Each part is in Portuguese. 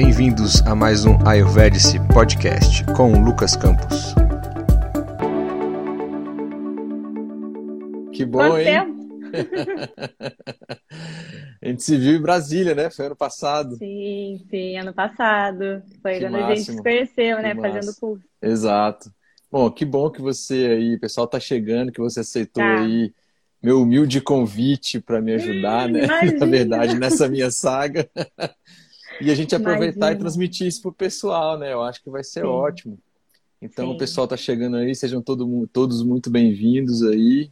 Bem-vindos a mais um Ayurvedic Podcast com o Lucas Campos. Que bom, Quanto hein? tempo? A gente se viu em Brasília, né? Foi ano passado. Sim, sim, ano passado. Foi Que quando a gente máximo. se conheceu, né? Que Fazendo curso. Exato. Bom, que bom que você aí, o pessoal tá chegando, que você aceitou Tá. aí meu humilde convite para me ajudar, Hum, né? imagina. Na verdade, nessa minha saga. E a gente aproveitar e Imagina. transmitir isso pro pessoal, né? Eu acho que vai ser Sim. ótimo. Então, Sim. o pessoal tá chegando aí, sejam todo todos muito bem-vindos aí.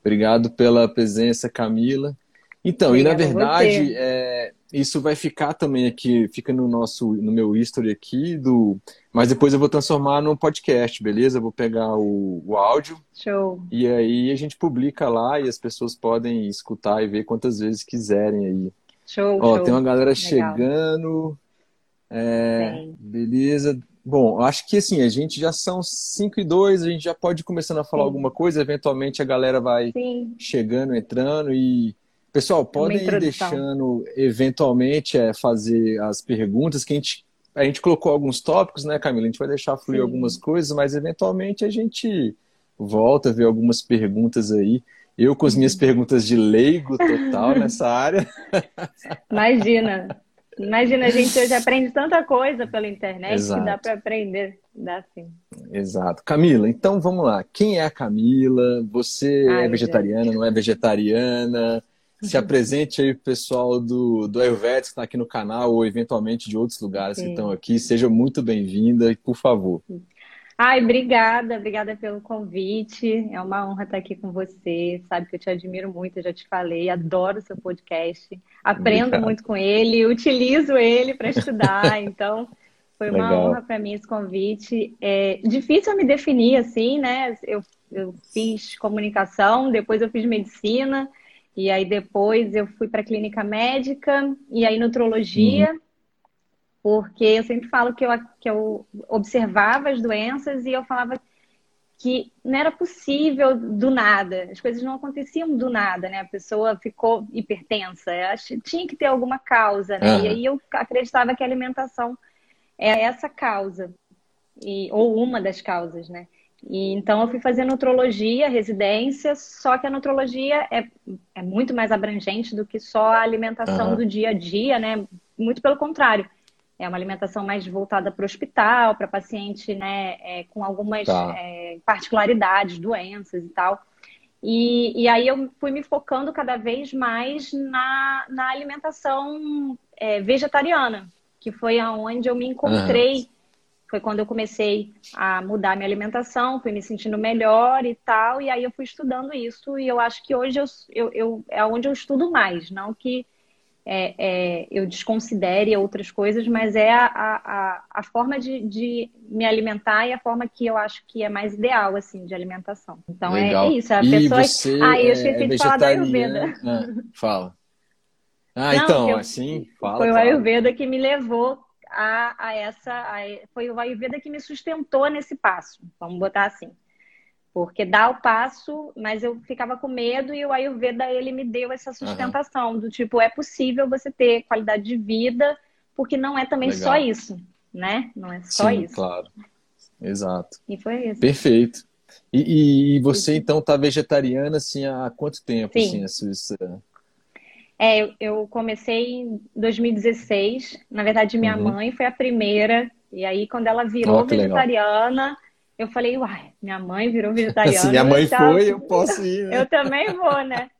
Obrigado pela presença, Camila. Então, e na Obrigada verdade, é, isso vai ficar também aqui, fica no nosso, no meu history aqui do, mas depois eu vou transformar num podcast, beleza? Eu vou pegar o, o áudio Show. e aí a gente publica lá e as pessoas podem escutar e ver quantas vezes quiserem aí. Show, Ó, show. tem uma galera Legal. chegando. É, beleza. Bom, acho que assim, a gente já são 5 e 2, a gente já pode ir começando a falar Sim. alguma coisa, eventualmente a galera vai Sim, chegando, entrando e pessoal, podem ir deixando eventualmente é, fazer as perguntas que a gente a gente colocou alguns tópicos, né, Camila? A gente vai deixar fluir Sim. algumas coisas, mas eventualmente a gente volta a ver algumas perguntas aí. Eu com as minhas perguntas de leigo total nessa área. imagina. Imagina, a gente hoje aprende tanta coisa pela internet Exato. que dá para aprender. Dá sim. Exato. Camila, então vamos lá. Quem é a Camila? Você Ai, é vegetariana, não é vegetariana? Se apresente aí pro pessoal do, do Ayurveda que está aqui no canal ou eventualmente de outros lugares que Sim. estão aqui. Seja muito bem-vinda e por favor. Ai, obrigada, obrigada pelo convite. É uma honra estar aqui com você. Sabe que eu te admiro muito, eu já te falei, adoro o seu podcast. Aprendo Obrigado. muito com ele, utilizo ele para estudar. Então, foi uma Legal. honra para mim esse convite. É difícil eu me definir assim, né? Eu, eu fiz comunicação, depois eu fiz medicina, e aí depois eu fui para clínica médica, e aí nutrologia porque eu sempre falo que eu, que eu observava as doenças e eu falava que não era possível do nada, as coisas não aconteciam do nada, né? A pessoa ficou hipertensa, tinha que ter alguma causa, né? Aham. E aí eu acreditava que a alimentação é essa causa, e, ou uma das causas, né? E, então eu fui fazer nutrologia, residência, só que a nutrologia é, é muito mais abrangente do que só a alimentação Aham. do dia a dia, né? Muito pelo contrário. É uma alimentação mais voltada para o hospital, para paciente né, é, com algumas Tá. é, particularidades, doenças e tal. E, e aí eu fui me focando cada vez mais na, na alimentação é, vegetariana, que foi aonde eu me encontrei. Foi quando eu comecei a mudar minha alimentação, fui me sentindo melhor e tal, e aí eu fui estudando isso, e eu acho que hoje eu, eu, eu- é onde eu estudo mais, não que é, é, eu desconsidere outras coisas, mas é a, a, a- forma de, de me alimentar e a forma que eu acho que é mais ideal, assim, de alimentação. Então é, é isso, a E pessoa... você Ah, eu é esqueci de falar do vegetariana? Ayurveda. Ah, fala. Ah, Não, então, eu- assim, fala, Foi o. Ayurveda que me levou a, a essa. a- foi o Ayurveda que me sustentou nesse passo, vamos botar assim. Porque dá o passo, mas eu ficava com medo e o Ayurveda ele me deu essa sustentação do tipo, é possível você ter qualidade de vida, porque não é também Legal. só isso, né? Não é só Sim, isso. claro. Exato. E foi isso. Perfeito. E, e- você, então, tá vegetariana, assim, há quanto tempo, Sim. assim, a sua- É, eu, eu comecei em 2016. Na verdade, minha Uhum. mãe foi a primeira. E aí, quando ela virou Ó, que legal. Eu falei, uai, minha mãe virou vegetariana. Se minha mãe foi, eu posso ir, né? eu também vou, né?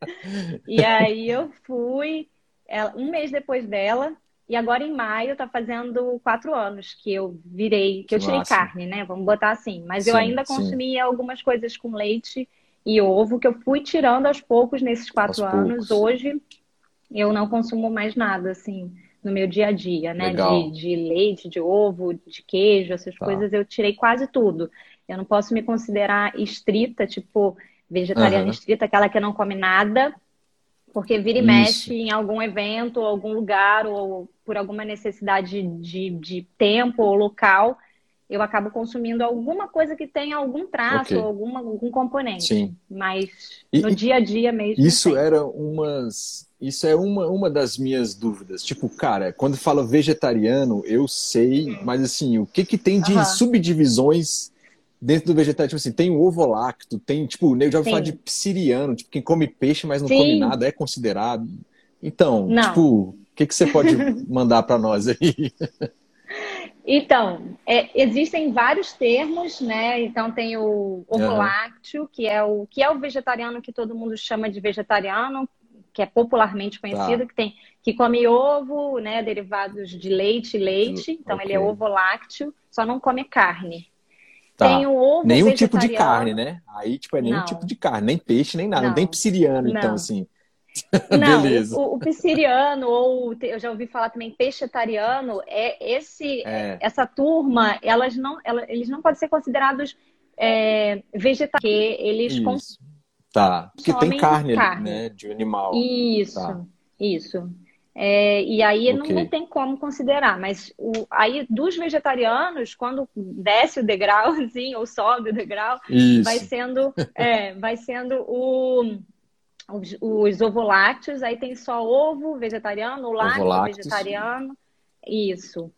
E aí eu fui, ela- um mês depois dela, e agora em maio tá fazendo quatro anos que eu virei, que eu tirei massa. carne, né? Vamos botar assim. Mas eu Sim, ainda sim. consumia algumas coisas com leite e ovo, que eu fui tirando aos poucos nesses quatro Aos anos. poucos. Hoje eu não consumo mais nada, assim, no meu dia a dia, né? De, de leite, de ovo, de queijo, essas Tá. coisas eu tirei quase tudo. Eu não posso me considerar estrita, tipo, vegetariana Aham. estrita, aquela que não come nada, porque vira e Isso. mexe em algum evento, ou algum lugar, ou por alguma necessidade de, de tempo ou local, eu acabo consumindo alguma coisa que tenha algum traço, Ok. alguma, algum componente. Sim. Mas E- no dia a dia mesmo. Isso era umas. Isso é uma, uma das minhas dúvidas. Tipo, cara, quando fala vegetariano, eu sei, mas assim, o que que tem de Aham. subdivisões dentro do vegetariano? Tipo assim, tem o ovo lacto, tem, tipo, eu já ouvi Sim. falar de psiriano, tipo, quem come peixe, mas não Sim. come nada, é considerado. Então, Não. tipo, o que que você pode mandar pra nós aí? Então, é, existem vários termos, né? Então tem o ovo lácteo, que é o que é o vegetariano que todo mundo chama de vegetariano, que é popularmente conhecido, Tá. que tem que come ovo, né? Derivados de leite e leite. Então ele é ovo lácteo, só não come carne. Tá. Tem o ovo Nenhum tipo de carne, né? Aí, tipo, é nenhum Não. tipo de carne, nem peixe, nem nada. Não, Não. tem psiriano, então, assim. Não, o, o pisciriano, ou eu já ouvi falar também peixetariano, é esse, É. essa turma, elas não, ela- eles não podem ser considerados é, vegetarianos, porque eles consomem Isso. Tá. Porque tem consomem carne, carne. né? De animal. Isso, Tá. isso. É, e aí não, Ok. não tem como considerar, mas o, aí dos vegetarianos, quando desce o degrau, assim, ou sobe o degrau, Isso. vai sendo, é, vai sendo o, os, os ovolácteos, aí tem só ovo vegetariano, o lácteo vegetariano, isso.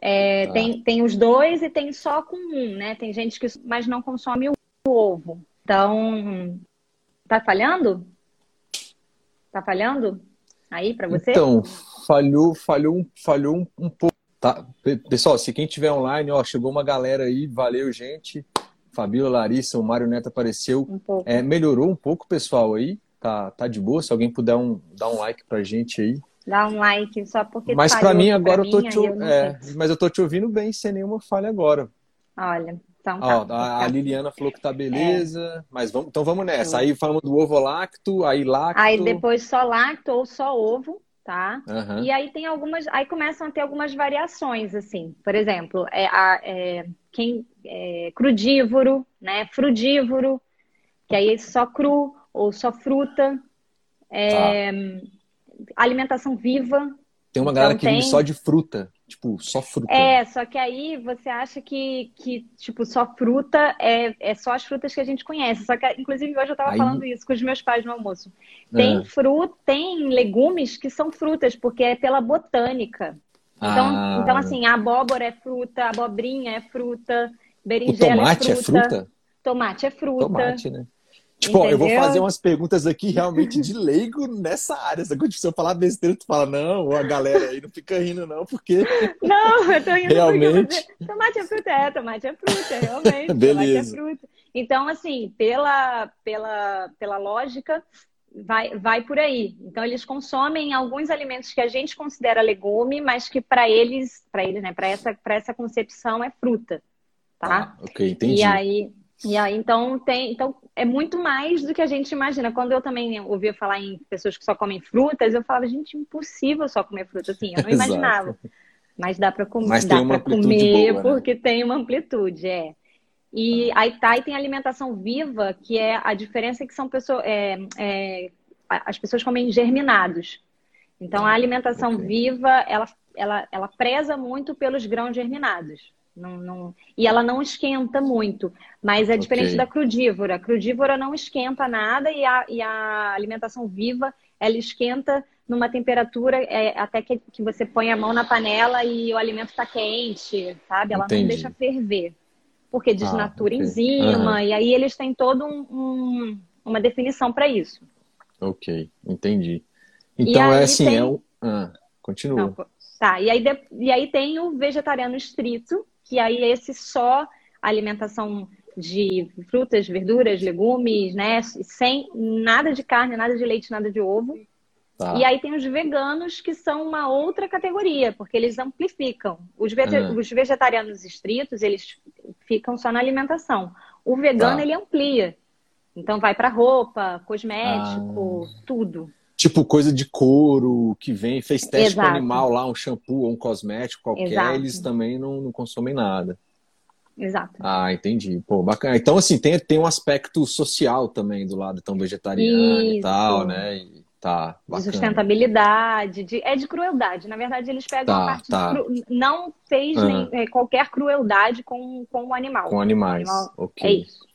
É, Tá. tem, tem os dois e tem só com um, né? Tem gente que mas não consome o ovo. Então, tá falhando? Tá falhando? Aí pra você? Então, falhou, falhou, um- falhou um, um pouco. Tá? Pe- Pessoal, se quem tiver online, ó, chegou uma galera aí, valeu, gente. Fabíola, Larissa, o Mário Neto apareceu. Um. É, melhorou um pouco, pessoal, aí. Tá, tá de boa. Se alguém puder um, dar um like pra gente aí. Dá um like só porque Mas falhou mim, agora pra eu tô mim, te, eu é, mas eu tô te ouvindo bem, sem nenhuma falha agora. Olha, então Ó, tá. a, a Liliana falou que tá beleza, mas vamos, então vamos nessa. Aí falamos do ovo lacto, aí lacto. Aí depois só lacto ou só ovo, tá? Aham. E aí tem algumas, aí começam a ter algumas variações, assim. Por exemplo, é, a- é, quem é crudívoro, né? Frudívoro, que aí é só cru ou só fruta. É, Alimentação viva. Tem uma Então galera que vive tem- só de fruta. Tipo, só fruta. É, só que aí você acha que, que tipo, só fruta é, é só as frutas que a gente conhece. Só que, inclusive, hoje eu tava Aí- falando isso com os meus pais no almoço. Tem É. fruta, tem legumes que são frutas, porque é pela botânica. Então, Ah. então assim, a abóbora é fruta, a abobrinha é fruta, O berinjela tomate é fruta, fruta? tomate é fruta. Tomate, né? Tipo, eu vou fazer umas perguntas aqui realmente de leigo nessa área. Sacou? Tipo, se eu falar besteira, tu fala, não, a galera aí não fica rindo, não, porque. Não, eu tô rindo Realmente. porque. Tomate é fruta, é, tomate é fruta, realmente. Beleza. Tomate é fruta. Então, assim, pela, pela, pela lógica, vai, vai por aí. Então, eles consomem alguns alimentos que a gente considera legume, mas que para eles, para eles, né, para essa, para essa concepção é fruta, tá? Ah, ok, entendi. E aí, e aí então tem, então é muito mais do que a gente imagina. Quando eu também ouvia falar em pessoas que só comem frutas, eu falava, gente, impossível só comer fruta assim. Eu não imaginava. Mas dá para comer, Mas dá tem uma comer boa, né? porque tem uma amplitude, é. E aí tá, e tem alimentação viva, que é a diferença é que são pessoas, é, é, a- as pessoas comem germinados. Então a alimentação Ah, ok. viva, ela, ela, ela preza muito pelos grãos germinados. Não, não, e ela não esquenta muito, mas é diferente da crudívora. A crudívora não esquenta nada e a, e a alimentação viva, ela esquenta numa temperatura é, até que, que você põe a mão na panela e o alimento está quente, sabe? Ela Entendi. não deixa ferver, porque desnatura ok. enzima, Aham. e aí eles têm todo um, um- uma definição para isso. Ok, entendi. Então é assim, tem- é um. Ah, continua. Não, tá, e aí, de- e aí tem o vegetariano estrito, que aí esse só alimentação de frutas, verduras, legumes, né? Sem nada de carne, nada de leite, nada de ovo. Tá. E aí tem os veganos, que são uma outra categoria, porque eles amplificam. Os, vege- Ah. os vegetarianos estritos, eles ficam só na alimentação. O vegano, Tá. ele amplia. Então vai para roupa, cosmético, Ah. tudo. Tipo coisa de couro que vem, fez teste com Exato. animal lá, um shampoo ou um cosmético qualquer, Exato. eles também não, não consomem nada. Exato. Ah, entendi. Pô, bacana. Então, assim, tem, tem um aspecto social também do lado tão vegetariano e Isso. tal, né? E Tá, de sustentabilidade, de, é de crueldade. Na verdade, eles pegam tá, a parte tá. cru, não fez uhum. nem, é, qualquer crueldade com, com o animal. Com animais, animal, ok. É isso.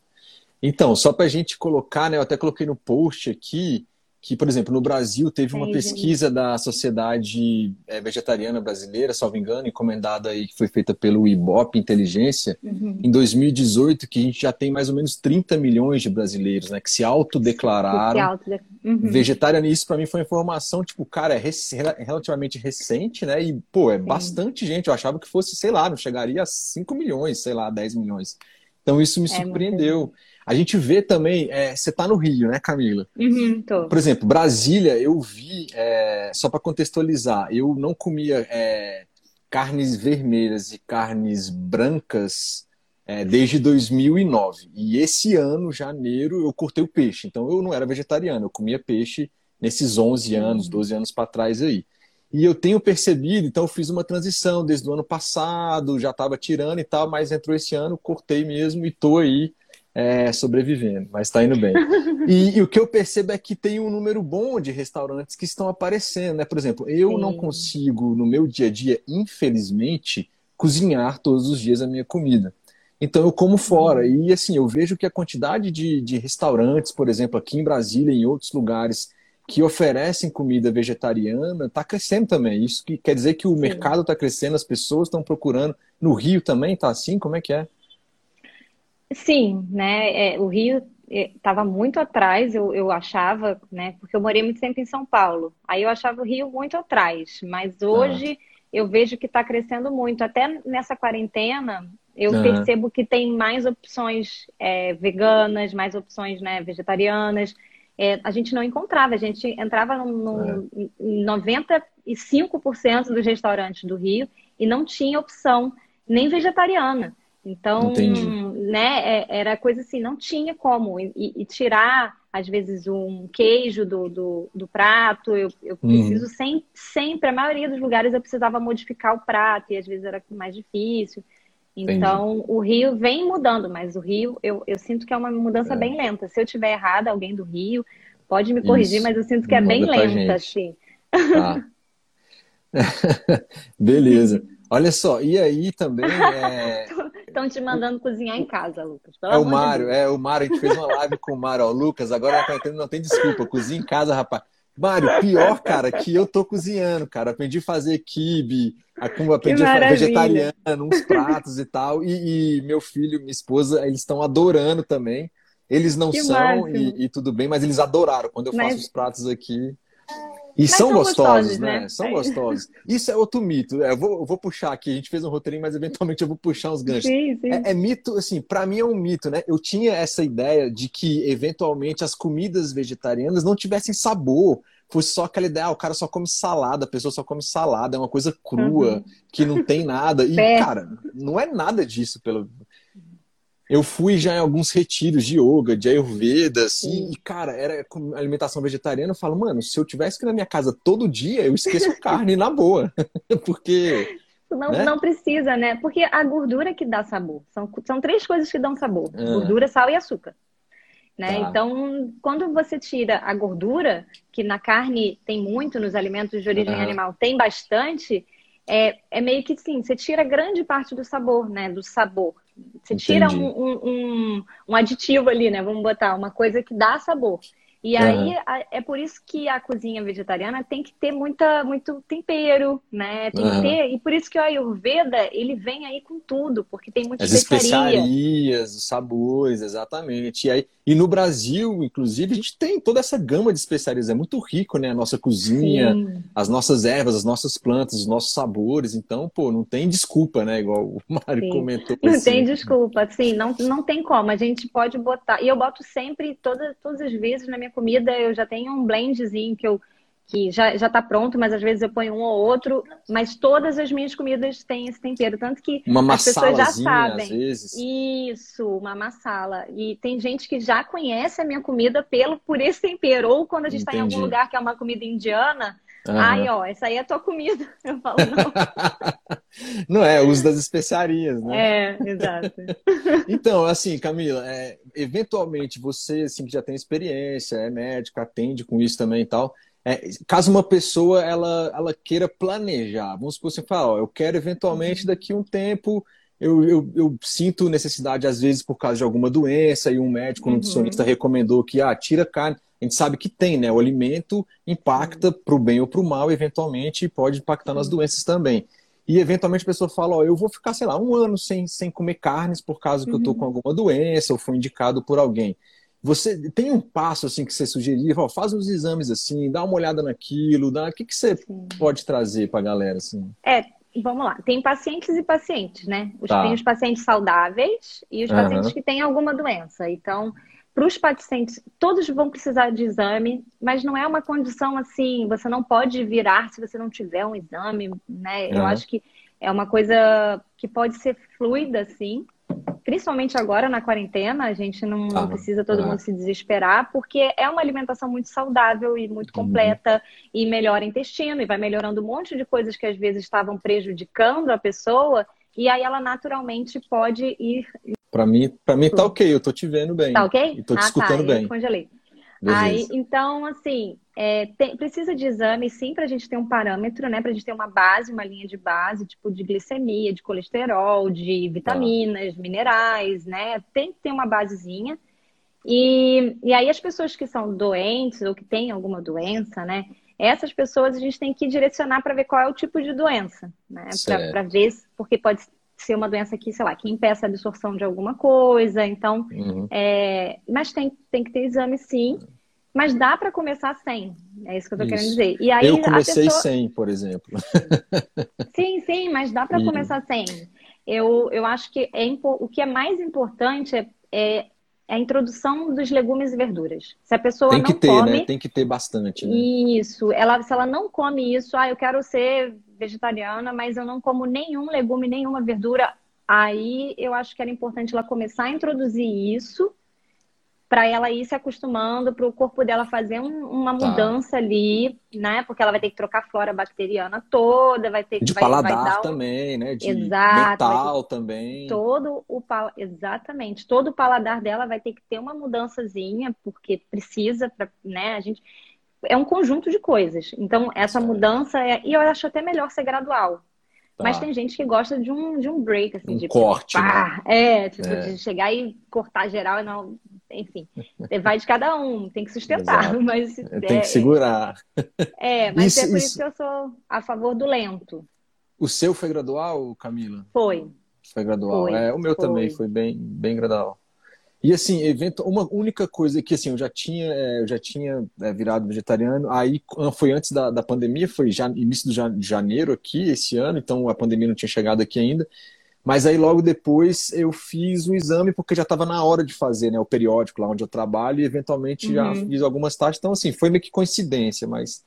Então, só para a gente colocar, né, eu até coloquei no post aqui, que, por exemplo, no Brasil teve uma pesquisa da Sociedade é, Vegetariana Brasileira, salvo engano, encomendada aí, que foi feita pelo Ibope Inteligência, uhum. em 2018, que a gente já tem mais ou menos 30 milhões de brasileiros, né, que se autodeclararam auto uhum. vegetarianos. Isso para mim foi informação, tipo, cara, é rec relativamente recente, né, e, pô, é Sim. bastante gente. Eu achava que fosse, sei lá, não chegaria a 5 milhões, sei lá, 10 milhões. Então isso me é surpreendeu. A gente vê também, é, você está no Rio, né, Camila? Uhum, Por exemplo, Brasília, eu vi, é, só para contextualizar, eu não comia é, carnes vermelhas e carnes brancas é, desde 2009. E esse ano, janeiro, eu cortei o peixe. Então eu não era vegetariano, eu comia peixe nesses 11 anos, 12 anos para trás aí. E eu tenho percebido, então eu fiz uma transição desde o ano passado, já estava tirando e tal, mas entrou esse ano, cortei mesmo e tô aí é, sobrevivendo, mas está indo bem. E, e, o que eu percebo é que tem um número bom de restaurantes que estão aparecendo, né? Por exemplo, eu Sim. não consigo, no meu dia a dia, infelizmente, cozinhar todos os dias a minha comida. Então eu como fora. Uhum. E assim, eu vejo que a quantidade de, de restaurantes, por exemplo, aqui em Brasília e em outros lugares, que oferecem comida vegetariana está crescendo também. Isso que quer dizer que o Sim. mercado está crescendo, as pessoas estão procurando. No Rio também está assim? Como é que é? Sim, né? É, o Rio estava é, muito atrás, eu, eu achava, né? Porque eu morei muito tempo em São Paulo. Aí eu achava o Rio muito atrás. Mas hoje ah. eu vejo que está crescendo muito. Até nessa quarentena, eu ah. percebo que tem mais opções é, veganas, mais opções né, vegetarianas. É, a gente não encontrava, a gente entrava no, no é. 95% dos restaurantes do Rio e não tinha opção nem vegetariana. Então, Entendi. né, é, era coisa assim, não tinha como. E, e, tirar, às vezes, um queijo do, do, do prato, eu, eu uhum. preciso uhum. sempre, sempre, a maioria dos lugares eu precisava modificar o prato, e às vezes era mais difícil. Então, Entendi. o Rio vem mudando, mas o Rio, eu, eu sinto que é uma mudança é. bem lenta. Se eu tiver errada, alguém do Rio pode me corrigir, Isso. mas eu sinto que é bem lenta, assim. Tá. Beleza. Olha só, e aí também é... Estão te mandando cozinhar em casa, Lucas. é o Mário, de é o Mário, a gente fez uma live com o Mário, ó, Lucas, agora não tem desculpa, cozinha em casa, rapaz. Mário, pior, cara, que eu tô cozinhando, cara. Aprendi a fazer kibe, aprendi a fazer vegetariano, uns pratos e tal. E, e, meu filho, minha esposa, eles estão adorando também. Eles não que são e, e, tudo bem, mas eles adoraram. Quando eu mas... faço os pratos aqui, e são, são, gostosos, gostosos né? né? São gostosos. Isso é outro mito. É, eu vou, eu vou, puxar aqui. A gente fez um roteirinho, mas eventualmente eu vou puxar uns ganchos. Sim, sim. É, é, mito, assim, para mim é um mito, né? Eu tinha essa ideia de que, eventualmente, as comidas vegetarianas não tivessem sabor. Fosse só aquela ideia, ah, o cara só come salada, a pessoa só come salada, é uma coisa crua, uhum. que não tem nada. E, cara, não é nada disso, pelo, eu fui já em alguns retiros de yoga, de ayurveda, assim, Sim. e, cara, era com alimentação vegetariana. Eu falo, mano, se eu tivesse que ir na minha casa todo dia, eu esqueço carne na boa. Porque. Não, né? não precisa, né? Porque a gordura que dá sabor. São, são três coisas que dão sabor: ah. gordura, sal e açúcar. Né? Tá. Então, quando você tira a gordura, que na carne tem muito, nos alimentos de origem animal tem bastante, é, é meio que sim, você tira grande parte do sabor, né? Do sabor. Você tira um, um, um, aditivo ali, né? Vamos botar uma coisa que dá sabor. E uhum. aí é por isso que a cozinha vegetariana tem que ter muita, muito tempero, né? Tem uhum. que ter, e por isso que o Ayurveda ele vem aí com tudo, porque tem muita As especiarias, os sabores, exatamente. E, aí, e no Brasil, inclusive, a gente tem toda essa gama de especiarias, é muito rico, né? A nossa cozinha, Sim. as nossas ervas, as nossas plantas, os nossos sabores. Então, pô, não tem desculpa, né? Igual o Mário Sim. comentou. Não assim. tem desculpa, sim, não, não tem como. A gente pode botar, e eu boto sempre, todas, todas as vezes na minha comida eu já tenho um blendzinho que eu que já, já tá pronto, mas às vezes eu ponho um ou outro, mas todas as minhas comidas têm esse tempero, tanto que uma as pessoas já sabem. Às vezes. Isso, uma massala. E tem gente que já conhece a minha comida pelo por esse tempero, ou quando a gente está em algum lugar que é uma comida indiana, Uhum. Ai, ó, essa aí é a tua comida. Eu falo, não. não é, uso das especiarias, né? É, exato. então, assim, Camila, é, eventualmente você, assim, que já tem experiência, é médica, atende com isso também e tal, é, caso uma pessoa ela, ela queira planejar, vamos supor assim, falar, ó, eu quero eventualmente daqui a um tempo eu, eu, eu, sinto necessidade, às vezes, por causa de alguma doença, e um médico, um uhum. nutricionista recomendou que ah, tira carne. A gente sabe que tem, né? O alimento impacta para o bem ou para o mal, eventualmente, e pode impactar nas doenças também. E eventualmente a pessoa fala, ó, eu vou ficar, sei lá, um ano sem, sem comer carnes por causa que uhum. eu tô com alguma doença ou foi indicado por alguém. Você tem um passo assim que você sugerir, ó, faz uns exames assim, dá uma olhada naquilo, dá... o que, que você Sim. pode trazer para a galera assim? É, vamos lá, tem pacientes e pacientes, né? Os, tá. Tem os pacientes saudáveis e os uhum. pacientes que têm alguma doença. Então, para os pacientes, todos vão precisar de exame, mas não é uma condição assim, você não pode virar se você não tiver um exame, né? Uhum. Eu acho que é uma coisa que pode ser fluida, sim. Principalmente agora na quarentena, a gente não, ah, não precisa todo é. mundo se desesperar, porque é uma alimentação muito saudável e muito completa uhum. e melhora o intestino e vai melhorando um monte de coisas que às vezes estavam prejudicando a pessoa, e aí ela naturalmente pode ir. Para mim, para mim tá ok, eu tô te vendo bem. Tá ok? E tô te ah, tá, escutando tá, bem. Congelei. Aí, então, assim, é, tem, precisa de exame, sim, para a gente ter um parâmetro, né? Para a gente ter uma base, uma linha de base, tipo de glicemia, de colesterol, de vitaminas, ah. minerais, né? Tem que ter uma basezinha. E, e aí as pessoas que são doentes ou que têm alguma doença, né? Essas pessoas a gente tem que direcionar para ver qual é o tipo de doença, né? Para ver, porque pode ser uma doença que, sei lá, que impeça a absorção de alguma coisa. Então, uhum. é, mas tem, tem que ter exame sim. Mas dá para começar sem. É isso que eu tô isso. querendo dizer. E aí, eu comecei pessoa... sem, por exemplo. sim, sim, mas dá para e... começar sem. Eu, eu acho que é, o que é mais importante é, é a introdução dos legumes e verduras. Se a pessoa tem que não ter, come, né? Tem que ter bastante. Né? Isso. Ela, se ela não come isso, ah, eu quero ser vegetariana, mas eu não como nenhum legume, nenhuma verdura. Aí eu acho que era importante ela começar a introduzir isso para ela ir se acostumando, para o corpo dela fazer um, uma tá. mudança tá. ali, né? Porque ela vai ter que trocar a flora bacteriana toda, vai ter de vai, paladar vai também, né? De Exato, mental também. Todo o exatamente, todo o paladar dela vai ter que ter uma mudançazinha, porque precisa para, né? A gente é um conjunto de coisas. Então, essa mudança é. E eu acho até melhor ser gradual. Tá. Mas tem gente que gosta de um, de um break, assim, um de corte. Pá, né? É, tipo, é. de chegar e cortar geral não. Enfim, vai de cada um, tem que sustentar. Mas, tem é, que segurar. É, mas isso, é por isso, isso que eu sou a favor do lento. O seu foi gradual, Camila? Foi. Foi gradual. Foi, é, o meu foi. também foi bem, bem gradual. E assim, evento, uma única coisa que assim, eu já tinha, é, eu já tinha é, virado vegetariano, aí foi antes da, da pandemia, foi já, início de janeiro aqui, esse ano, então a pandemia não tinha chegado aqui ainda. Mas aí logo depois eu fiz o exame porque já estava na hora de fazer, né, o periódico lá onde eu trabalho e eventualmente uhum. já fiz algumas taxas. Então assim, foi meio que coincidência, mas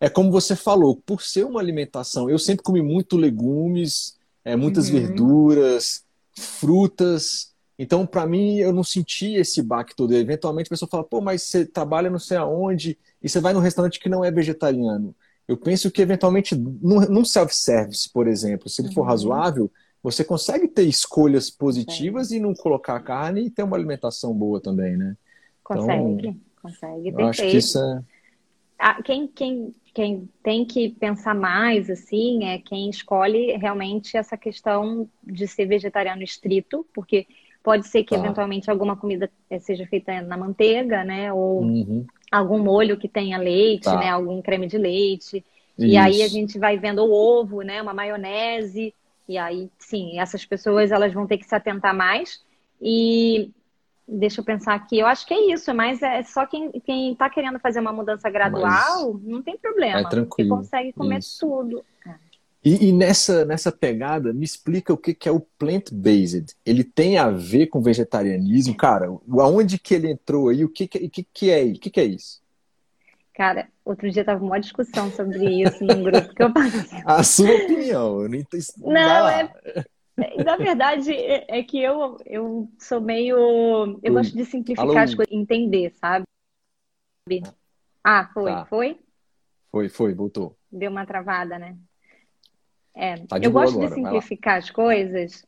é como você falou, por ser uma alimentação, eu sempre comi muito legumes, é, muitas uhum. verduras, frutas, então, para mim, eu não senti esse baque todo. Eventualmente, a pessoa fala, pô, mas você trabalha não sei aonde e você vai num restaurante que não é vegetariano. Eu penso que, eventualmente, num self-service, por exemplo, se ele for uhum. razoável, você consegue ter escolhas positivas é. e não colocar carne e ter uma alimentação boa também, né? Consegue, então, consegue. Eu acho que isso é... Ah, quem, quem, quem tem que pensar mais, assim, é quem escolhe realmente essa questão de ser vegetariano estrito, porque Pode ser que, tá. eventualmente, alguma comida eh, seja feita na manteiga, né? Ou uhum. algum molho que tenha leite, tá. né? Algum creme de leite. Isso. E aí a gente vai vendo o ovo, né? Uma maionese. E aí, sim, essas pessoas elas vão ter que se atentar mais. E deixa eu pensar aqui, eu acho que é isso, mas é só quem, quem tá querendo fazer uma mudança gradual, mas não tem problema. É tranquilo. Você consegue comer isso. tudo. E, e, nessa, nessa pegada, me explica o que, que é o plant-based. Ele tem a ver com vegetarianismo? Cara, aonde que ele entrou aí? O que, que, que, que é O que, que é isso? Cara, outro dia tava uma discussão sobre isso num grupo que eu passei. A sua opinião, eu nem tô... Não, é, na verdade, é, é, que eu, eu sou meio. Eu Oi. gosto de simplificar Alô. as coisas, entender, sabe? Ah, foi, tá. foi? Foi, foi, voltou. Deu uma travada, né? É, tá eu gosto agora, de simplificar as coisas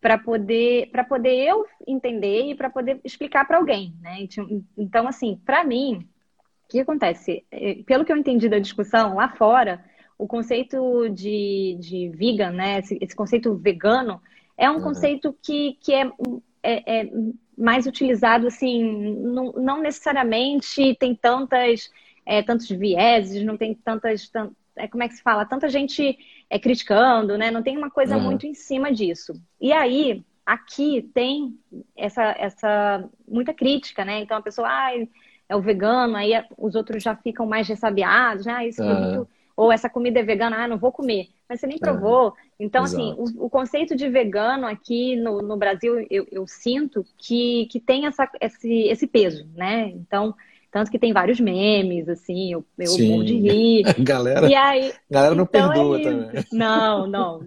para poder para poder eu entender e para poder explicar para alguém, né? Então, assim, para mim, que acontece? É, pelo que eu entendi da discussão, lá fora, o conceito de, de vegan, né? Esse, esse conceito vegano é um uhum. conceito que, que é, é, é, mais utilizado, assim, não, não necessariamente tem tantas, é, tantos vieses, não tem tantas, tant, é, como é que se fala? Tanta gente é, criticando, né? Não tem uma coisa uhum. muito em cima disso. E aí, aqui tem essa, essa muita crítica, né? Então a pessoa, ah, é o vegano, aí os outros já ficam mais ressabiados, né? Ah, esse uhum. produto, ou essa comida é vegana, ah, não vou comer. Mas você nem provou. Uhum. Então, assim, Exato. assim, o, o, conceito de vegano aqui no, no Brasil, eu, eu, sinto que, que tem essa, esse, esse peso, né? Então, tanto que tem vários memes, assim, eu, eu morro de rir. galera, e aí, galera não então perdoa é também. Não, não.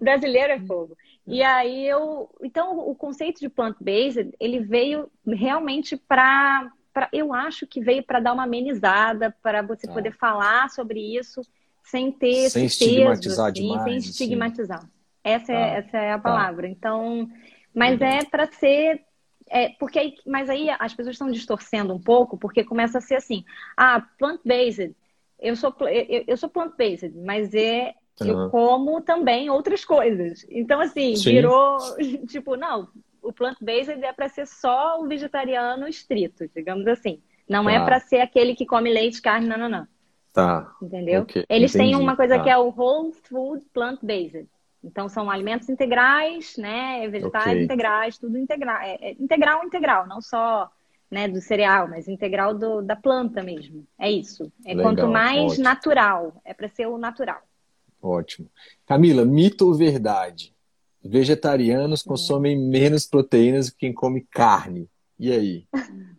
Brasileiro é fogo. E aí eu. Então, o conceito de plant-based, ele veio realmente para. Eu acho que veio para dar uma amenizada, para você ah. poder falar sobre isso sem ter sem esse estigmatizar peso, assim, demais, sem estigmatizar. Assim. Essa, é, ah. essa é a tá. palavra. Então, mas uhum. é para ser é, porque aí, mas aí as pessoas estão distorcendo um pouco, porque começa a ser assim, ah, plant-based, eu sou, eu, eu sou plant-based, mas é, uhum. eu como também outras coisas. Então, assim, Sim. virou, tipo, não, o plant-based é para ser só o vegetariano estrito, digamos assim. Não é tá. é para ser aquele que come leite, carne, não, não, não. Tá. Entendeu? Okay. Eles Entendi. têm uma coisa tá. que é o whole food plant-based. Então, são alimentos integrais, né? Vegetais okay. integrais, tudo integral. É, é, integral, integral, não só né, do cereal, mas integral do, da planta mesmo. É isso. É Legal, quanto mais ótimo. natural, é para ser o natural. Ótimo. Camila, mito ou verdade? Vegetarianos consomem menos proteínas que quem come carne. E aí?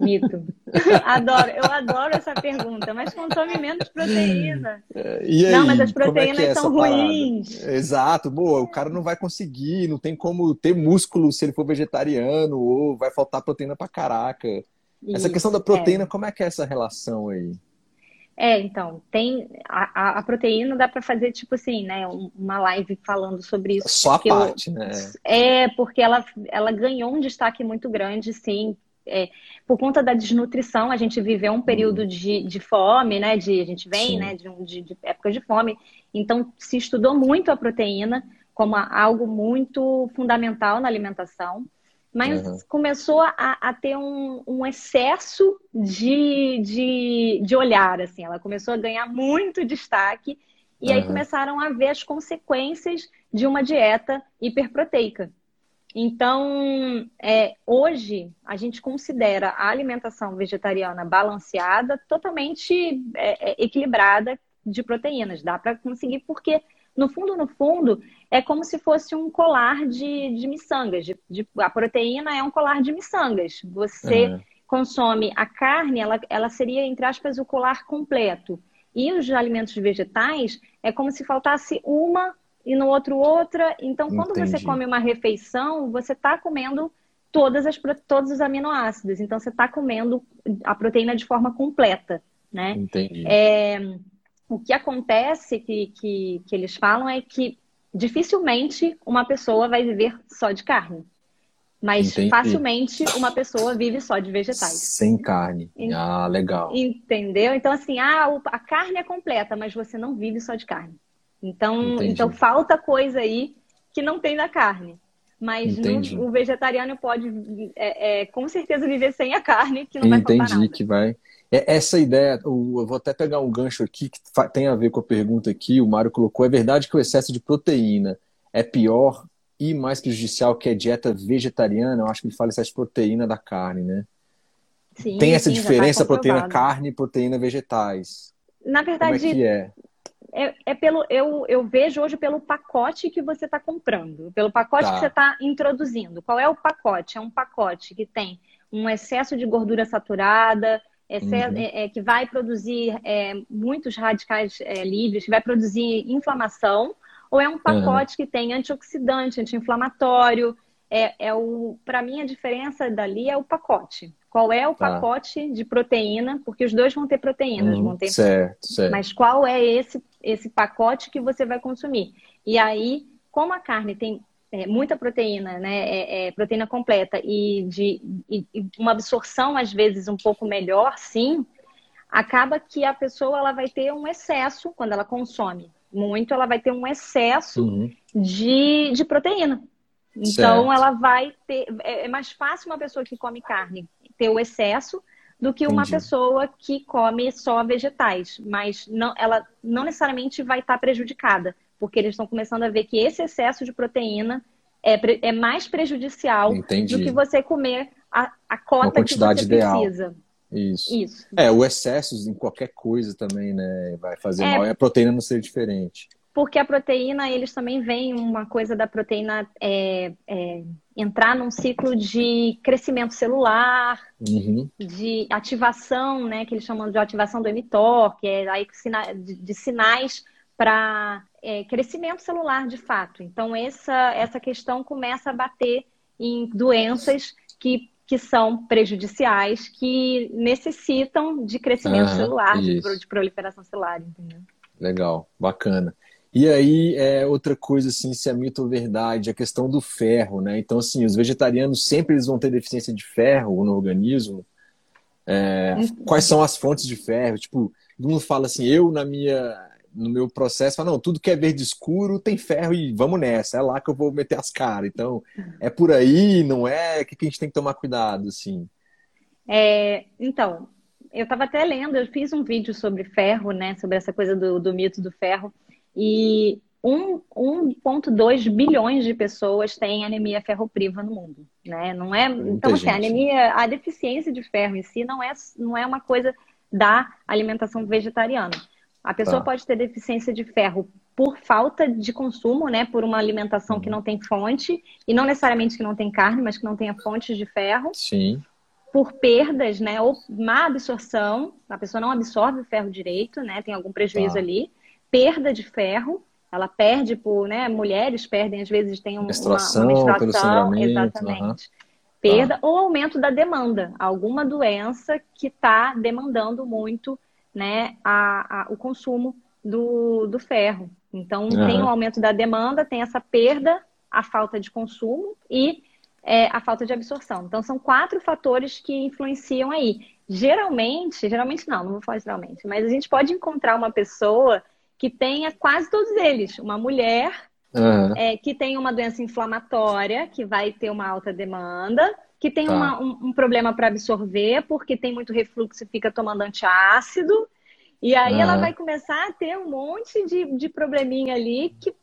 Mito. Adoro, eu adoro essa pergunta, mas consome menos proteína. É, e aí, não, mas as proteínas é é são ruins. Exato, boa, o cara não vai conseguir, não tem como ter músculo se ele for vegetariano, ou vai faltar proteína pra caraca. Isso, essa questão da proteína, é. como é que é essa relação aí? É, então, tem a, a proteína dá para fazer tipo assim, né, uma live falando sobre isso. Só a parte, eu, né? É, porque ela, ela ganhou um destaque muito grande, sim, é, por conta da desnutrição, a gente viveu um período uhum. de, de fome, né? De, a gente vem né, de, de, de época de fome. Então, se estudou muito a proteína como algo muito fundamental na alimentação, mas uhum. começou a, a ter um, um, excesso de, de, de olhar, assim. Ela começou a ganhar muito destaque e uhum. aí começaram a ver as consequências de uma dieta hiperproteica. Então, é, hoje, a gente considera a alimentação vegetariana balanceada totalmente é, é, equilibrada de proteínas. Dá para conseguir, porque, no fundo, no fundo, é como se fosse um colar de, de miçangas. De, de, a proteína é um colar de miçangas. Você uhum. consome a carne, ela, ela seria, entre aspas, o colar completo. E os alimentos vegetais é como se faltasse uma e no outro outra. Então, quando Entendi. você come uma refeição, você está comendo todas as, todos os aminoácidos. Então, você está comendo a proteína de forma completa, né? Entendi. É, o que acontece que, que, que eles falam é que dificilmente uma pessoa vai viver só de carne. Mas Entendi. facilmente uma pessoa vive só de vegetais. Sem carne. Ah, legal. Entendeu? Então, assim, ah, a carne é completa, mas você não vive só de carne. Então, então falta coisa aí que não tem na carne. Mas no, o vegetariano pode, é, é, com certeza, viver sem a carne, que não vai Entendi faltar nada. que vai. É, essa ideia, eu vou até pegar um gancho aqui que tem a ver com a pergunta aqui, o Mário colocou. É verdade que o excesso de proteína é pior e mais prejudicial que a dieta vegetariana? Eu acho que ele fala excesso de proteína da carne, né? Sim, tem essa sim, tá diferença proteína carne e proteína vegetais. Na verdade, Como é que é? É, é, pelo eu, eu vejo hoje pelo pacote que você está comprando, pelo pacote tá. que você está introduzindo. Qual é o pacote? É um pacote que tem um excesso de gordura saturada, excesso, uhum. é, é, que vai produzir é, muitos radicais é, livres, que vai produzir inflamação, ou é um pacote uhum. que tem antioxidante, anti-inflamatório. É, é o, para mim a diferença dali é o pacote. Qual é o tá. pacote de proteína? Porque os dois vão ter proteínas, hum, vão ter. Certo, certo. Mas qual é esse esse pacote que você vai consumir? E aí, como a carne tem é, muita proteína, né? É, é, proteína completa e de e, e uma absorção às vezes um pouco melhor, sim, acaba que a pessoa ela vai ter um excesso quando ela consome muito, ela vai ter um excesso uhum. de, de proteína. Então certo. ela vai ter. É, é mais fácil uma pessoa que come carne ter o excesso do que uma Entendi. pessoa que come só vegetais, mas não, ela não necessariamente vai estar prejudicada, porque eles estão começando a ver que esse excesso de proteína é, é mais prejudicial Entendi. do que você comer a, a cota que você ideal. precisa. Isso. Isso. É, o excesso em qualquer coisa também, né? Vai fazer é, mal. E a proteína não ser diferente. Porque a proteína, eles também veem uma coisa da proteína é, é, entrar num ciclo de crescimento celular, uhum. de ativação, né? Que eles chamam de ativação do emitor, que é aí de, de sinais para é, crescimento celular de fato. Então, essa, essa questão começa a bater em doenças que que são prejudiciais, que necessitam de crescimento ah, celular, de, de, proliferação celular, entendeu? Legal, bacana. E aí, é, outra coisa, assim, se é mito ou verdade, a questão do ferro, né? Então, assim, os vegetarianos sempre eles vão ter deficiência de ferro no organismo. É, uhum. Quais são as fontes de ferro? Tipo, todo mundo fala assim, eu na minha no meu processo, fala, não, tudo que é verde escuro tem ferro e vamos nessa, é lá que eu vou meter as caras. Então, é por aí, não é? O que a gente tem que tomar cuidado, assim? É, então, eu estava até lendo, eu fiz um vídeo sobre ferro, né, sobre essa coisa do, do mito do ferro, e 1,2 bilhões de pessoas têm anemia ferropriva no mundo, né? Não é, então assim, a anemia, a deficiência de ferro em si não é, não é uma coisa da alimentação vegetariana. A pessoa tá. pode ter deficiência de ferro por falta de consumo, né? Por uma alimentação uhum. que não tem fonte, e não necessariamente que não tem carne, mas que não tenha fontes de ferro. Sim. Por perdas, né? Ou má absorção, a pessoa não absorve o ferro direito, né? Tem algum prejuízo tá. ali. Perda de ferro, ela perde por, né? Mulheres perdem, às vezes, tem uma, menstruação, uma menstruação, exatamente. Uhum. Perda ou aumento da demanda, alguma doença que está demandando muito né, a, a, o consumo do, do ferro. Então, uhum. tem o um aumento da demanda, tem essa perda, a falta de consumo e é, a falta de absorção. Então, são quatro fatores que influenciam aí. Geralmente, geralmente não, não vou falar geralmente, mas a gente pode encontrar uma pessoa que tenha quase todos eles. Uma mulher uhum. é, que tem uma doença inflamatória, que vai ter uma alta demanda, que tem tá. uma, um, um, problema para absorver, porque tem muito refluxo e fica tomando antiácido. E aí ah. ela vai começar a ter um monte de, de probleminha ali que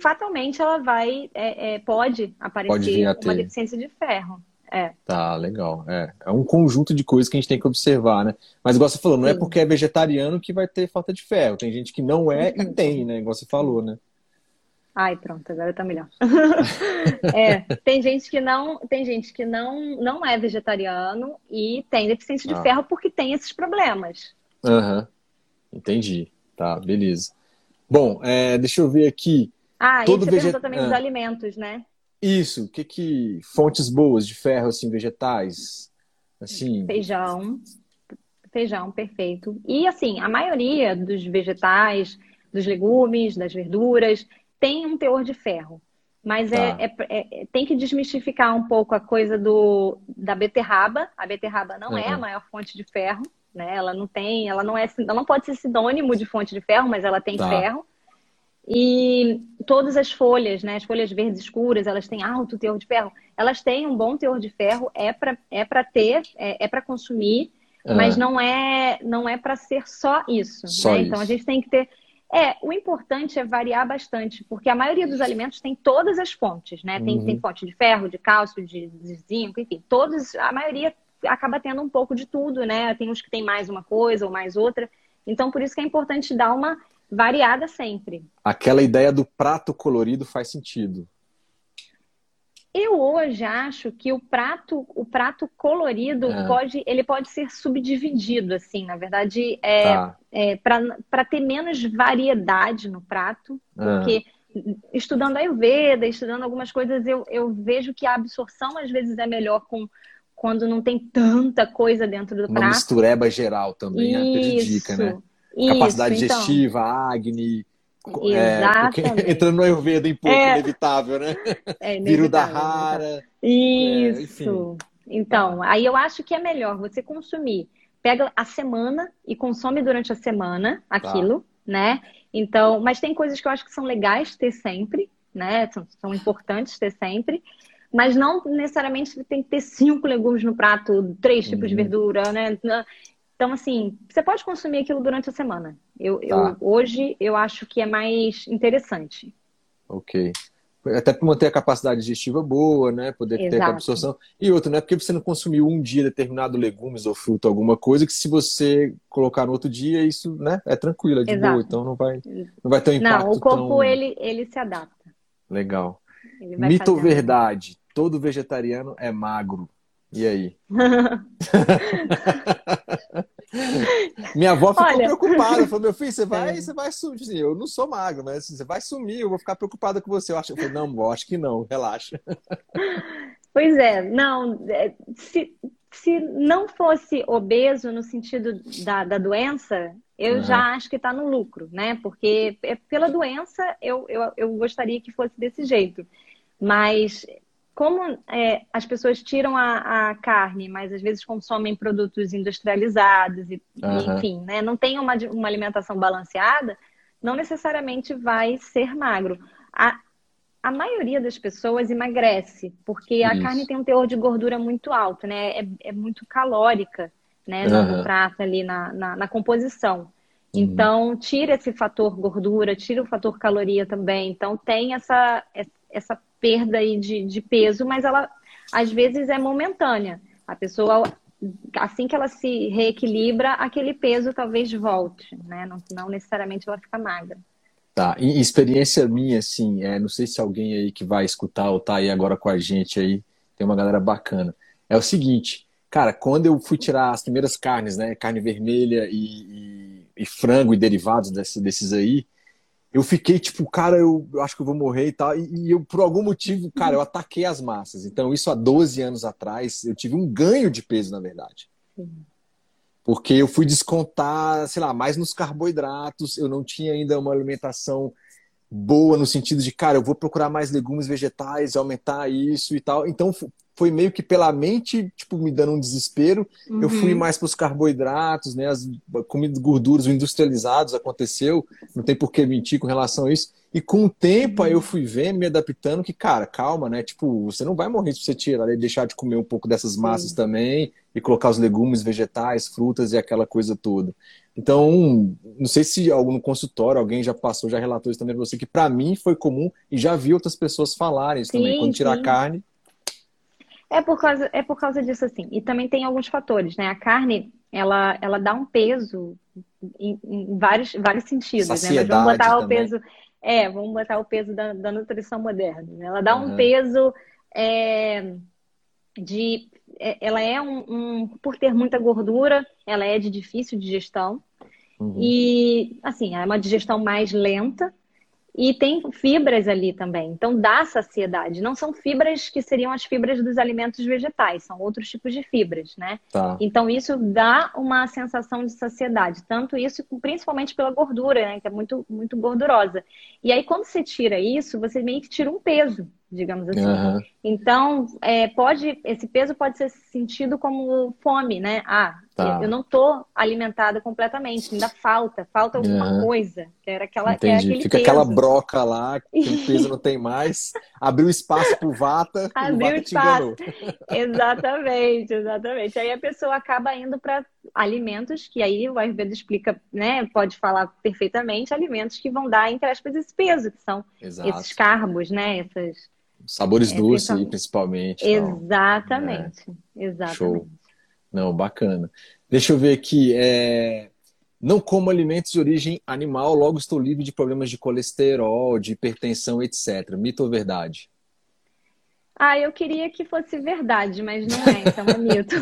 fatalmente ela vai, é, é, pode aparecer pode uma deficiência de ferro. É. Tá, legal. É. é um conjunto de coisas que a gente tem que observar, né? Mas igual você falou, não é Sim. é porque é vegetariano que vai ter falta de ferro. Tem gente que não é e tem, né? Igual você falou, né? Ai, pronto, agora tá melhor. é, tem gente que não, tem gente que não, não é vegetariano e tem deficiência de ah. ferro porque tem esses problemas. Aham, uhum. entendi. Tá, beleza. Bom, é, deixa eu ver aqui. Ah, Todo e você veget... também ah. dos alimentos, né? Isso, o que que fontes boas de ferro assim vegetais, assim? Feijão, feijão, perfeito. E assim, a maioria dos vegetais, dos legumes, das verduras, tem um teor de ferro. Mas é, tá. é, é, é, tem que desmistificar um pouco a coisa do, da beterraba. A beterraba não uhum. é a maior fonte de ferro, né? Ela não tem, ela não é, ela não pode ser sinônimo de fonte de ferro, mas ela tem tá. ferro. E todas as folhas, né? As folhas verdes escuras, elas têm alto teor de ferro. Elas têm um bom teor de ferro, é para é para ter, é, é para consumir, uhum. mas não é não é para ser só isso. Só né? isso. Então a gente tem que ter é, o importante é variar bastante, porque a maioria dos alimentos tem todas as fontes, né? Tem, uhum. tem fonte de ferro, de cálcio, de, de zinco, enfim, todos, a maioria acaba tendo um pouco de tudo, né? Tem uns que tem mais uma coisa ou mais outra. Então, por isso que é importante dar uma variada sempre. Aquela ideia do prato colorido faz sentido. Eu hoje acho que o prato, o prato colorido é. pode, ele pode ser subdividido, assim, na verdade, é, tá. é para ter menos variedade no prato, é. porque estudando a Ayurveda, estudando algumas coisas, eu, eu vejo que a absorção às vezes é melhor com quando não tem tanta coisa dentro do Uma prato. mistureba geral também isso, prejudica, né? Isso, Capacidade então, digestiva, acne, Exatamente. É, entrando no Ayurveda em pouco, é. inevitável, né? É inevitável, da rara. Isso. É, então, aí eu acho que é melhor você consumir. Pega a semana e consome durante a semana aquilo, tá. né? Então, mas tem coisas que eu acho que são legais ter sempre, né? São, são importantes ter sempre. Mas não necessariamente tem que ter cinco legumes no prato, três tipos uhum. de verdura, né? Então, assim, você pode consumir aquilo durante a semana. Eu, tá. eu, hoje eu acho que é mais interessante. Ok. Até para manter a capacidade digestiva boa, né? Poder Exato. ter a absorção. E outro, não é porque você não consumiu um dia determinado legumes ou fruto, alguma coisa, que se você colocar no outro dia, isso né, é tranquilo, é de Exato. boa. Então não vai, não vai ter um impacto. Não, o corpo tão... ele, ele se adapta. Legal. Mito ou verdade? Todo vegetariano é magro. E aí? Minha avó ficou Olha... preocupada. Falou, meu filho, você vai, é. você vai sumir. Eu não sou magro, mas você vai sumir, eu vou ficar preocupada com você. Eu, acho, eu falei, não, acho que não, relaxa. Pois é, não. É, se, se não fosse obeso no sentido da, da doença, eu uhum. já acho que está no lucro, né? Porque é, pela doença eu, eu, eu gostaria que fosse desse jeito. Mas como é, as pessoas tiram a, a, carne, mas às vezes consomem produtos industrializados, e, uhum. enfim, né? não tem uma, uma alimentação balanceada, não necessariamente vai ser magro. A, a maioria das pessoas emagrece, porque Isso. a carne tem um teor de gordura muito alto, né? É, é muito calórica, né? No, prato ali, na, na, na composição. Uhum. Então, tira esse fator gordura, tira o fator caloria também. Então, tem essa, essa perda aí de, de peso, mas ela às vezes é momentânea. A pessoa, assim que ela se reequilibra, aquele peso talvez volte, né? Não, não necessariamente ela fica magra. Tá, e experiência minha, assim, é, não sei se alguém aí que vai escutar ou tá aí agora com a gente aí, tem uma galera bacana. É o seguinte, cara, quando eu fui tirar as primeiras carnes, né, carne vermelha e, e, e frango e derivados desse, desses aí, eu fiquei tipo, cara, eu, eu, acho que eu vou morrer e tal. E, e, eu, por algum motivo, cara, eu ataquei as massas. Então, isso há 12 anos atrás, eu tive um ganho de peso, na verdade. Porque eu fui descontar, sei lá, mais nos carboidratos, eu não tinha ainda uma alimentação boa no sentido de, cara, eu vou procurar mais legumes vegetais, aumentar isso e tal. Então, foi meio que pela mente, tipo, me dando um desespero. Uhum. Eu fui uhum. mais para os carboidratos, né? As comidas gorduras, os industrializados aconteceu. Não tem por que mentir com relação a isso. E com o tempo aí eu fui vendo, me adaptando, que, cara, calma, né? Tipo, você não vai morrer se você tirar e deixar de comer um pouco dessas massas Sim. também e colocar os legumes, vegetais, frutas e aquela coisa toda. Então, não sei se algum consultório, alguém já passou, já relatou isso também pra você, que para mim foi comum e já vi outras pessoas falarem isso sim, também. Quando tirar carne, é por causa, é por causa disso, assim. E também tem alguns fatores, né? A carne, ela, ela dá um peso em, em vários, vários sentidos, Saciedade né? Mas vamos botar também. o peso. É, vamos botar o peso da, da nutrição moderna. Né? Ela dá uhum. um peso é, de. É, ela é um, um, Por ter muita gordura, ela é de difícil digestão. Uhum. E, assim, é uma digestão mais lenta, e tem fibras ali também, então dá saciedade. Não são fibras que seriam as fibras dos alimentos vegetais, são outros tipos de fibras, né? Tá. Então isso dá uma sensação de saciedade, tanto isso principalmente pela gordura, né? Que é muito, muito gordurosa. E aí quando você tira isso, você meio que tira um peso digamos assim. Uhum. Então, é, pode, esse peso pode ser sentido como fome, né? Ah, tá. eu não estou alimentada completamente, ainda falta, falta alguma uhum. coisa. Que era aquela, era Fica peso. aquela broca lá, que o peso não tem mais, abriu espaço pro vata abriu o espaço. exatamente, exatamente. Aí a pessoa acaba indo para alimentos que aí o Ayurveda explica, né? Pode falar perfeitamente, alimentos que vão dar, entre aspas, esse peso, que são Exato. esses carbos, né? Essas Sabores é, doces, principalmente. Exatamente, é. exatamente. Show. Não, bacana. Deixa eu ver aqui. É... Não como alimentos de origem animal, logo estou livre de problemas de colesterol, de hipertensão, etc. Mito ou verdade? Ah, eu queria que fosse verdade, mas não é, então é mito.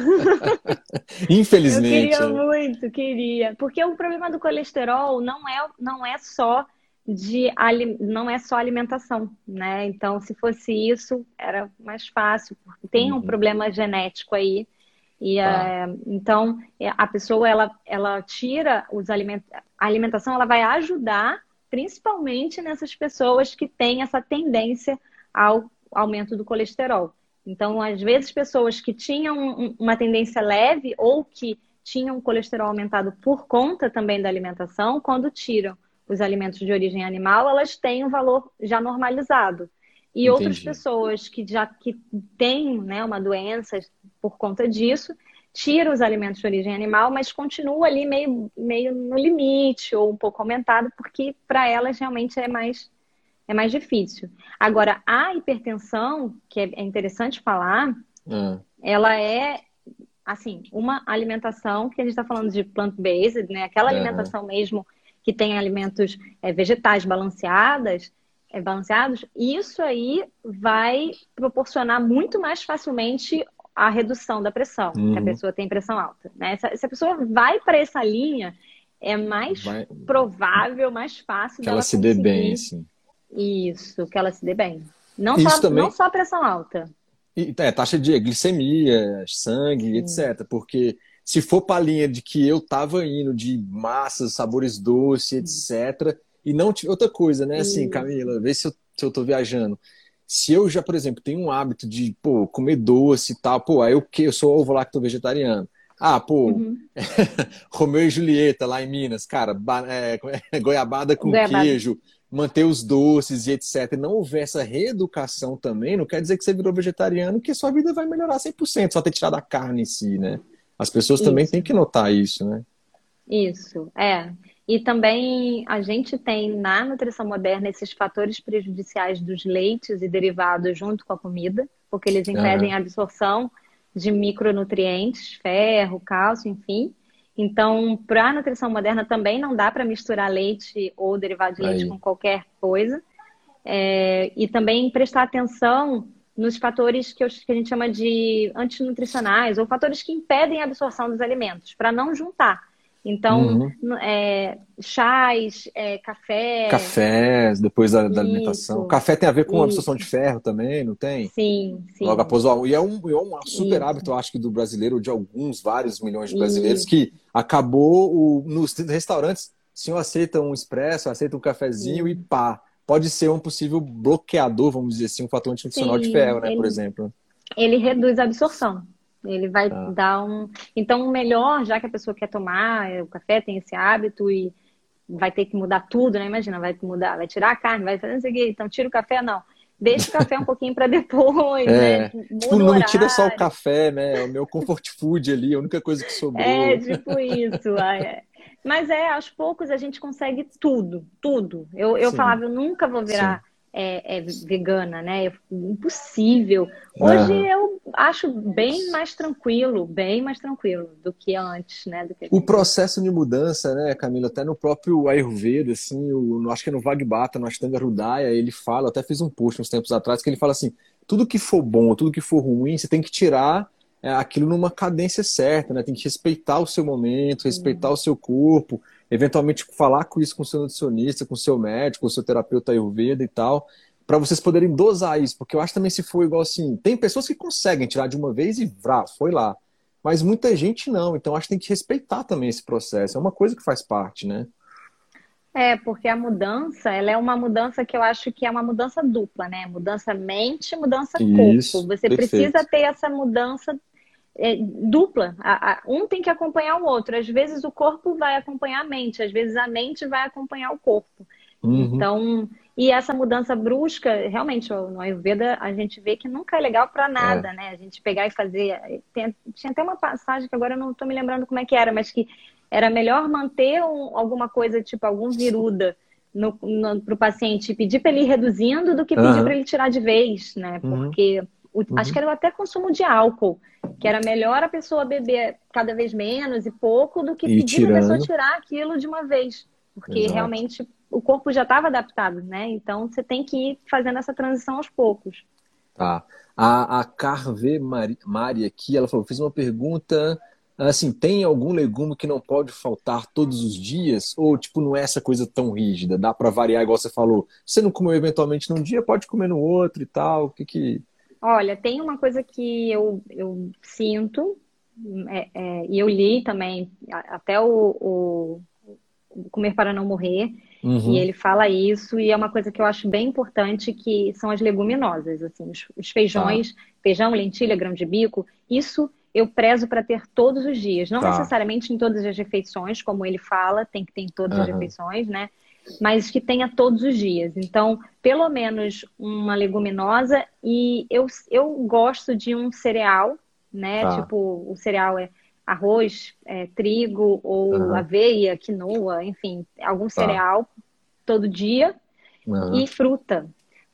Infelizmente. Eu queria muito, queria. Porque o problema do colesterol não é, não é só de não é só alimentação, né? Então, se fosse isso, era mais fácil, porque tem um uhum. problema genético aí. E tá. é, então é, a pessoa ela, ela tira os alimentos, a alimentação ela vai ajudar principalmente nessas pessoas que têm essa tendência ao aumento do colesterol. Então, às vezes, pessoas que tinham uma tendência leve ou que tinham colesterol aumentado por conta também da alimentação, quando tiram os alimentos de origem animal, elas têm um valor já normalizado. E Entendi. outras pessoas que já que têm né, uma doença por conta disso, tira os alimentos de origem animal, mas continua ali meio, meio no limite ou um pouco aumentado, porque para elas realmente é mais é mais difícil. Agora, a hipertensão, que é interessante falar, hum. ela é, assim, uma alimentação que a gente está falando de plant-based, né? Aquela uhum. alimentação mesmo que tem alimentos é, vegetais balanceadas, é, balanceados, isso aí vai proporcionar muito mais facilmente a redução da pressão, uhum. que a uhum. pessoa tem pressão alta. Né? Se, se a pessoa vai para essa linha, é mais vai... provável, mais fácil que ela se dê bem, assim. Isso, que ela se dê bem. Não, Isso só, também... não só pressão alta. E, é, taxa de glicemia, sangue, etc. Porque se for para a linha de que eu tava indo de massas, sabores doces, etc. E não outra coisa, né? Assim, Camila, vê se eu, se eu tô viajando. Se eu já, por exemplo, tenho um hábito de, pô, comer doce e tal, pô, aí eu que eu sou ovo lacto vegetariano. Ah, pô, uhum. Romeu e Julieta lá em Minas, cara, é, é, goiabada com goiabada. queijo, manter os doces e etc. E não houver essa reeducação também, não quer dizer que você virou vegetariano que sua vida vai melhorar 100%, só ter tirado a carne em si, né? As pessoas isso. também têm que notar isso, né? Isso, é. E também a gente tem na nutrição moderna esses fatores prejudiciais dos leites e derivados junto com a comida, porque eles impedem a absorção de micronutrientes, ferro, cálcio, enfim. Então, para a nutrição moderna também não dá para misturar leite ou derivado de leite Aí. com qualquer coisa. É, e também prestar atenção nos fatores que, eu, que, a gente chama de antinutricionais ou fatores que impedem a absorção dos alimentos, para não juntar. Então, uhum. é, chás, é, café. Cafés, depois da, da alimentação. Café tem a ver com a absorção de ferro também, não tem? Sim, sim. Logo após o E é um, é um super Isso. hábito, acho que do brasileiro, de alguns, vários milhões de brasileiros, Isso. que acabou o, nos restaurantes. O senhor aceita um expresso, aceita um cafezinho e pá. Pode ser um possível bloqueador, vamos dizer assim, um fator antinutricional de ferro, né, ele, por exemplo. Ele reduz a absorção. Ele vai ah. dar um. Então, o melhor, já que a pessoa quer tomar o café, tem esse hábito e vai ter que mudar tudo, né? Imagina, vai mudar, vai tirar a carne, vai fazer isso aqui, então tira o café, não. Deixa o café um pouquinho para depois, é. né? tipo, não tira só o café, né? É o meu comfort food ali, a única coisa que sobrou. É, tipo isso. É. Mas é, aos poucos a gente consegue tudo, tudo. Eu, eu falava, eu nunca vou virar é, é vegana, né? Impossível. Hoje uhum. eu acho bem mais tranquilo, bem mais tranquilo do que antes, né? Que... O processo de mudança, né, Camila, até no próprio Ayurveda, assim, o, acho que é no Vagbata, no Ashtanga Rudaya, ele fala, até fiz um post uns tempos atrás, que ele fala assim, tudo que for bom, tudo que for ruim, você tem que tirar é, aquilo numa cadência certa, né? Tem que respeitar o seu momento, respeitar uhum. o seu corpo, eventualmente falar com isso com o seu nutricionista, com o seu médico, com o seu terapeuta Ayurveda e tal, para vocês poderem dosar isso, porque eu acho também se for igual assim, tem pessoas que conseguem tirar de uma vez e vrá, foi lá. Mas muita gente não, então acho que tem que respeitar também esse processo. É uma coisa que faz parte, né? É, porque a mudança, ela é uma mudança que eu acho que é uma mudança dupla, né? Mudança mente, mudança Isso, corpo. Você perfeito. precisa ter essa mudança é, dupla. A, a, um tem que acompanhar o outro. Às vezes o corpo vai acompanhar a mente, às vezes a mente vai acompanhar o corpo. Uhum. Então, e essa mudança brusca, realmente, no Ayurveda a gente vê que nunca é legal para nada, é. né? A gente pegar e fazer. Tem, tinha até uma passagem que agora eu não estou me lembrando como é que era, mas que era melhor manter um, alguma coisa, tipo algum viruda para o paciente, pedir para ele ir reduzindo do que pedir uhum. para ele tirar de vez, né? Uhum. Porque o, uhum. Acho que era até consumo de álcool, que era melhor a pessoa beber cada vez menos e pouco do que e pedir tirando. a pessoa tirar aquilo de uma vez. Porque Exato. realmente o corpo já estava adaptado, né? Então você tem que ir fazendo essa transição aos poucos. Tá. A, a Carve Mari, Mari aqui, ela falou, fiz uma pergunta assim, tem algum legume que não pode faltar todos os dias? Ou, tipo, não é essa coisa tão rígida? Dá para variar, igual você falou. Você não comeu eventualmente num dia, pode comer no outro e tal? O que que... Olha, tem uma coisa que eu, eu sinto, é, é, e eu li também, até o, o, Comer para Não Morrer, Uhum. E ele fala isso, e é uma coisa que eu acho bem importante, que são as leguminosas, assim, os, os feijões, tá. feijão, lentilha, grão de bico, isso eu prezo para ter todos os dias. Não tá. necessariamente em todas as refeições, como ele fala, tem que ter em todas uhum. as refeições, né? Mas que tenha todos os dias. Então, pelo menos uma leguminosa e eu, eu gosto de um cereal, né? Tá. Tipo, o cereal é arroz, é, trigo ou uhum. aveia, quinoa, enfim, algum tá. cereal todo dia uhum. e fruta.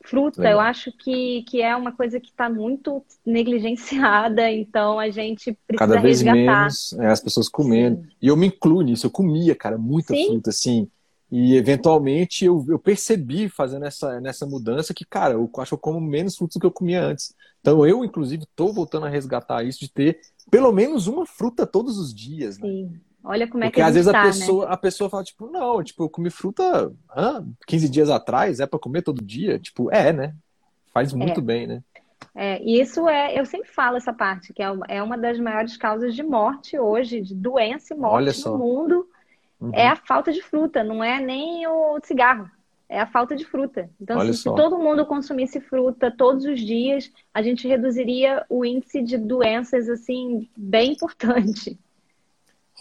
Fruta, Legal. eu acho que, que é uma coisa que está muito negligenciada, então a gente precisa Cada vez resgatar. menos é, as pessoas comendo. Sim. E eu me incluo nisso, eu comia, cara, muita Sim. fruta, assim. E eventualmente eu, eu percebi fazendo essa, nessa mudança que, cara, eu acho que eu como menos frutas do que eu comia antes. Então eu, inclusive, estou voltando a resgatar isso de ter pelo menos uma fruta todos os dias. Né? Sim. Olha como é Porque que às vezes tá, a pessoa, né? a pessoa fala, tipo, não, tipo, eu comi fruta hã, 15 dias atrás, é para comer todo dia? Tipo, é, né? Faz muito é. bem, né? É, e isso é, eu sempre falo essa parte, que é uma, é uma das maiores causas de morte hoje, de doença e morte no mundo, uhum. é a falta de fruta, não é nem o cigarro, é a falta de fruta. Então, se, se, todo mundo consumisse fruta todos os dias, a gente reduziria o índice de doenças, assim, bem importante.